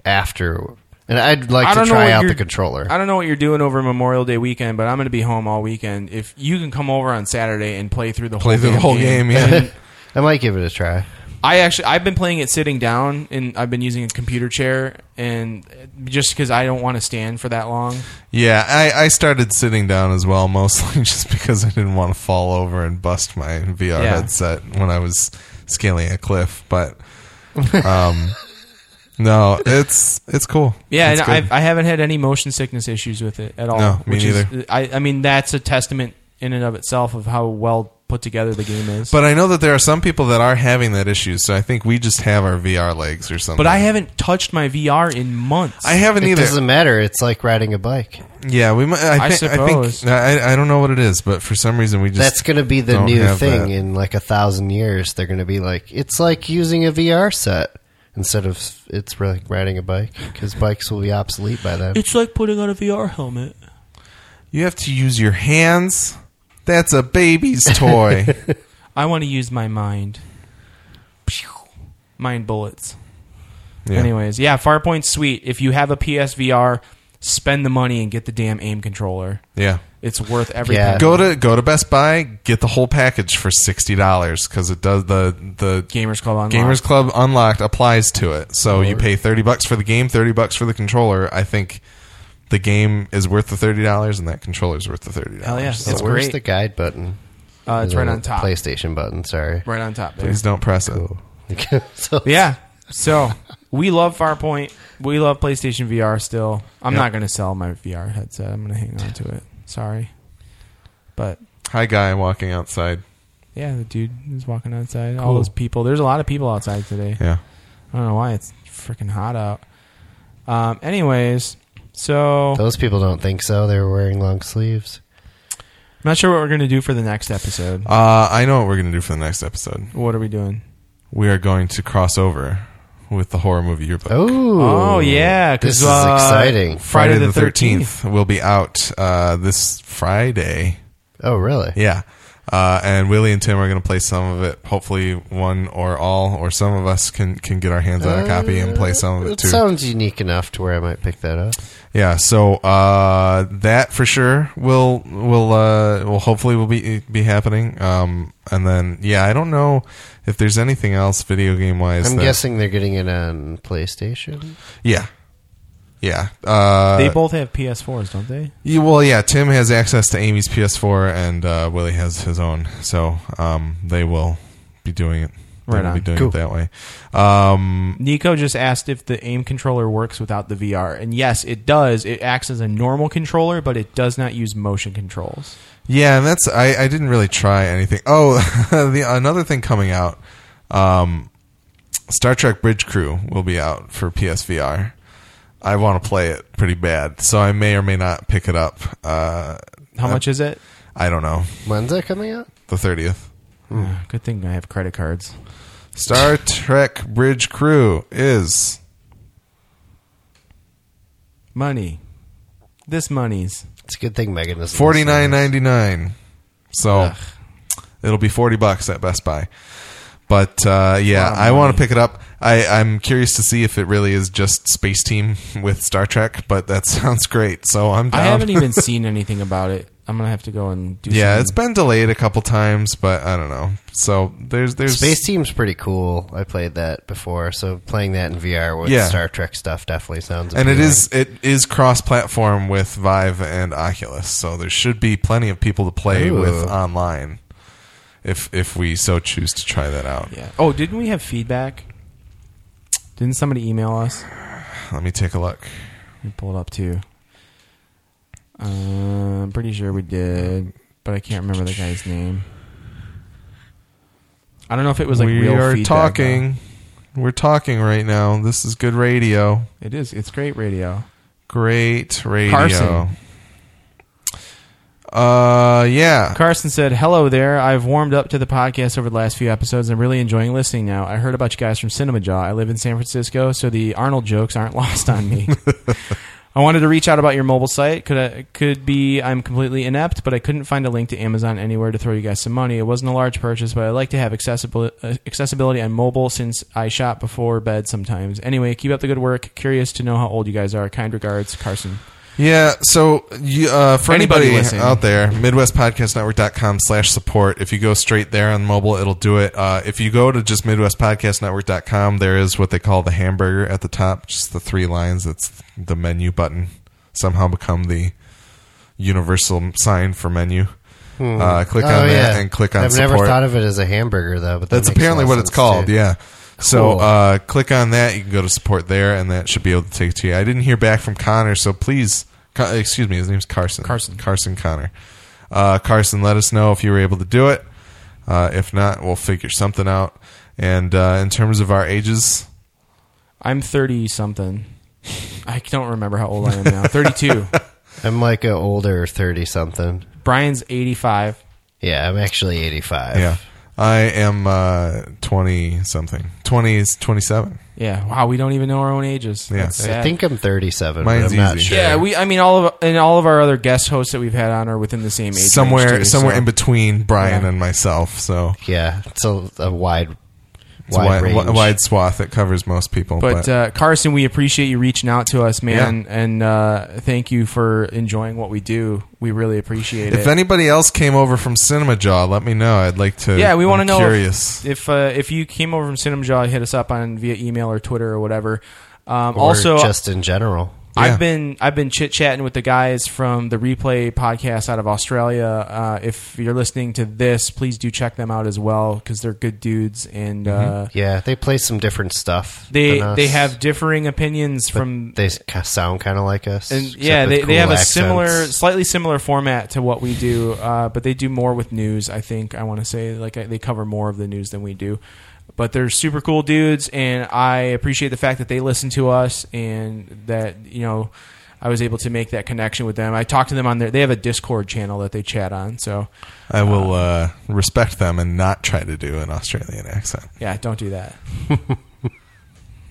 after. And I'd like I to try out the controller. I don't know what you're doing over Memorial Day weekend, but I'm going to be home all weekend. If you can come over on Saturday and play through the Play whole through the whole game, yeah. then *laughs* I might give it a try. I actually I've been playing it sitting down, and I've been using a computer chair, and just because I don't want to stand for that long. Yeah, I, I started sitting down as well, mostly *laughs* just because I didn't want to fall over and bust my VR Yeah. headset when I was scaling a cliff. But um, *laughs* no, it's it's cool. Yeah, It's and. I've, I haven't had any motion sickness issues with it at all. No, me which is- neither. I, I mean, that's a testament in and of itself of how well put together the game is. but I know that there are some people that are having that issue, so I think we just have our VR legs or something. But I haven't touched my VR in months. I haven't It either. doesn't matter. It's like riding a bike. Yeah, we might. I, I think, I suppose. think I, I don't know what it is, but for some reason we just That's going to be the don't new have thing that. in like a thousand years. They're going to be like, it's like using a VR set instead of it's like riding a bike because bikes will be obsolete by then. It's like putting on a VR helmet. You have to use your hands. That's a baby's *laughs* toy. I want to use my mind. Pew. Mind bullets. Yeah. Anyways, yeah, Farpoint's sweet. If you have a PSVR, spend the money and get the damn aim controller. Yeah. It's worth every Yeah. penny. Go to go to Best Buy, get the whole package for sixty dollars because it does the the Gamers Club Unlocked. Gamers Club Unlocked applies to it. So you pay thirty bucks for the game, thirty bucks for the controller. I think the game is worth the thirty dollars, and that controller is worth the thirty dollars. Hell yeah. So It's where's great. the guide button? Uh, it's right on top. PlayStation button. Sorry. Right on top. There. Please don't press it. *laughs* so, Yeah. So we love Farpoint. We love PlayStation VR still. I'm Yep. not going to sell my VR headset. I'm going to hang on to it. Sorry. But Hi, guy walking outside. yeah, the dude is walking outside. All Cool. those people. There's a lot of people outside today. Yeah. I don't know why. It's freaking hot out. Um, anyways, so those people don't think so. They were wearing long sleeves. I'm not sure what we're going to do for the next episode. Uh, I know what we're gonna do for the next episode. What are we doing? We are going to cross over with the horror movie yearbook. Oh, Oh, yeah, This is uh, exciting. Friday Friday the the thirteenth will be out uh, this Friday. Oh, really? Yeah. Uh, and Willie and Tim are going to play some of it. Hopefully, one or all, or some of us can can get our hands on a copy and play some of it It too. sounds unique enough to where I might pick that up. yeah. So uh, that for sure will will uh, will hopefully will be be happening. Um, and then yeah, I don't know if there's anything else video game wise. I'm guessing they're getting it on PlayStation. Yeah. Yeah. Uh, they both have PS4s, don't they? Yeah, well, yeah. Tim has access to Amy's PS4, and uh, Willie has his own, so um, they will be doing it. They Right will on. be doing Cool. it that way. Um, Nico just asked if the aim controller works without the VR, and yes, it does. It acts as a normal controller, but it does not use motion controls. Yeah, and that's I, I didn't really try anything. Oh, *laughs* the another thing coming out, um, Star Trek Bridge Crew will be out for PSVR. I want to play it pretty bad, so I may or may not pick it up. Uh, How much is it? I don't know. When's that coming out? The thirtieth. Ah, Good thing I have credit cards. Star Trek Bridge Crew is Money. This money's. It's a good thing Megan doesn't. Forty listen to nine this. ninety nine. So Ugh. it'll be forty bucks at Best Buy. But uh, yeah, of I want to pick it up. I, I'm curious to see if it really is just Spaceteam *laughs* with Star Trek, but that *laughs* sounds great. So I'm down. I haven't even *laughs* seen anything about it. I'm gonna have to go and do. yeah, some- it's been delayed a couple times, but I don't know. So there's there's Spaceteam's pretty cool. I played that before, so playing that in VR with Yeah. Star Trek stuff definitely sounds. and it appealing. is it is cross platform with Vive and Oculus, so there should be plenty of people to play Ooh. with online. If if we so choose to try that out. Yeah. Oh, didn't we have feedback? Didn't somebody email us? Let me take a look. Let me pull it up too. Uh, I'm pretty sure we did, but I can't remember the guy's name. I don't know if it was like we real are feedback, talking. We're talking right now. This is good radio. It is. It's great radio. Great radio. Carson. Uh, yeah. Carson said, "Hello there. I've warmed up to the podcast over the last few episodes. I'm really enjoying listening now. I heard about you guys from Cinema Jaw. I live in San Francisco, so the Arnold jokes aren't *laughs* lost on me." *laughs* I wanted to reach out about your mobile site. Could I, could be I'm completely inept, but I couldn't find a link to Amazon anywhere to throw you guys some money. It wasn't a large purchase, but I like to have accessible, uh, accessibility on mobile since I shop before bed sometimes. Anyway, keep up the good work. Curious to know how old you guys are. Kind regards, Carson. Yeah, so you, uh, for Anybody anybody, listening. out there, MidwestPodcastNetwork.com slash support. If you go straight there on mobile, it'll do it. Uh, if you go to just MidwestPodcastNetwork.com, there is what they call the hamburger at the top, just the three lines. That's the menu button. Somehow become the universal sign for menu. Uh, click Oh, on that yeah. and click on I've support. never thought of it as a hamburger though, but that That's makes a apparently what of it's sense, called. too. Yeah. So uh, click on that. You can go to support there, and that should be able to take it to you. I didn't hear back from Connor, so please, Ca- excuse me, his name's Carson. Carson. Carson Connor. Uh, Carson, let us know if you were able to do it. Uh, if not, we'll figure something out. And uh, in terms of our ages, I'm 30 something. I don't remember how old I am now. 32. *laughs* I'm like an older thirty something. Brian's 85. Yeah, I'm actually eighty five. yeah, I am uh, twenty something. Twenty is twenty seven. Yeah. Wow. We don't even know our own ages. Yeah. That's I sad. think I'm 37, Mine's but I'm not easy. sure. Yeah, we. I mean, all of and all of our other guest hosts that we've had on are within the same age. range, Somewhere, too, somewhere so- in between Brian Yeah. and myself. So yeah, it's a, a wide, it's a wide, wide, range. wi- wide swath that covers most people. But But, uh, Carson, we appreciate you reaching out to us, man, and uh, thank you for enjoying what we do. We really appreciate if it. If anybody else came over from Cinema Jaw, let me know. I'd like to. yeah, we want to know Curious. if if, uh, if you came over from Cinema Jaw, hit us up on via email or Twitter or whatever. Um, or also, just in general. Yeah. I've been I've been chit chatting with the guys from the Replay podcast out of Australia. Uh, if you're listening to this, please do check them out as well because they're good dudes and uh, Yeah, they play some different stuff. they than us, they have differing opinions from they sound kind of like us. and yeah with they, they cool have a similar slightly similar format to what we do uh, but they do more with news i think i want to say like they cover more of the news than we do but they're super cool dudes and i appreciate the fact that they listen to us and that you know i was able to make that connection with them i talked to them on their they have a discord channel that they chat on so I will uh, respect them and not try to do an Australian accent. yeah don't do that *laughs*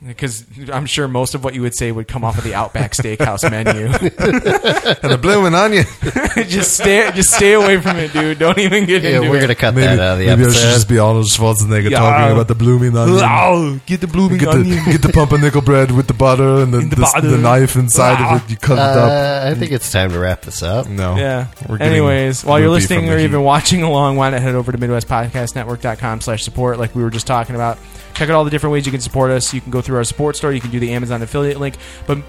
because i'm sure most of what you would say would come off of the outback steakhouse menu *laughs* And a blooming onion. *laughs* just stay just stay away from it, dude. Don't even get Yeah, into we're it. gonna cut maybe that out of the maybe I episode. should just be Arnold Schwarzenegger Yeah. talking about the blooming onion. Ow, get the blooming Get onion. the, get the pumpernickel bread with the butter and the, the the, butter. the knife inside of it. You cut it up. Uh, I think it's time to wrap this up. No. Yeah. We're Anyways, while you're listening from the or heat. even watching along, why not head over to MidwestPodcastNetwork.com slash support like we were just talking about. Check out all the different ways you can support us. You can go through our support store. You can do the Amazon affiliate link. But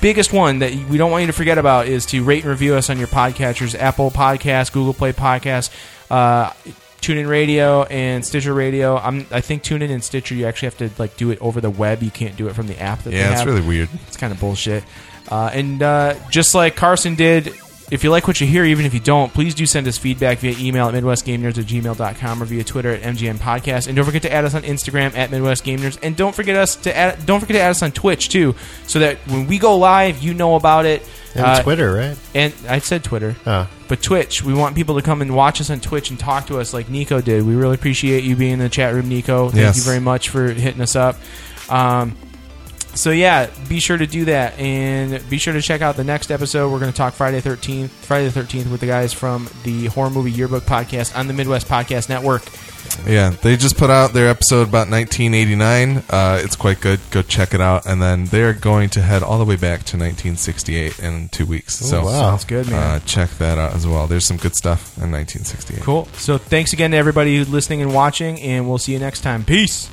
biggest one that we don't want you to forget about is to rate and review us on your podcatchers. Apple Podcasts, Google Play Podcasts, uh, TuneIn Radio, and Stitcher Radio. I'm, I think TuneIn and Stitcher, you actually have to like do it over the web. You can't do it from the app that they Yeah, it's really weird. It's kind of bullshit. Uh, and uh, just like Carson did, if you like what you hear, even if you don't, please do send us feedback via email at MidwestGameNerds at gmail.com or via Twitter at MGN Podcast. And don't forget to add us on Instagram at Midwest Game Nerds. And don't forget us to add, don't forget to add us on Twitch too, so that when we go live, you know about it. And Uh, Twitter, right? And I said Twitter. Oh, But Twitch, we want people to come and watch us on Twitch and talk to us like Nico did. We really appreciate you being in the chat room, Nico. Thank Yes. you very much for hitting us up. Um, so yeah, be sure to do that, and be sure to check out the next episode. We're going to talk Friday thirteenth, Friday the thirteenth, with the guys from the Horror Movie Yearbook podcast on the Midwest Podcast Network. Yeah, they just put out their episode about 1989. Uh, it's quite good. Go check it out. And then they're going to head all the way back to 1968 in two weeks. so wow. Sounds good, man. uh, check that out as well. There's some good stuff in 1968. cool. So thanks again to everybody who's listening and watching, and we'll see you next time. Peace.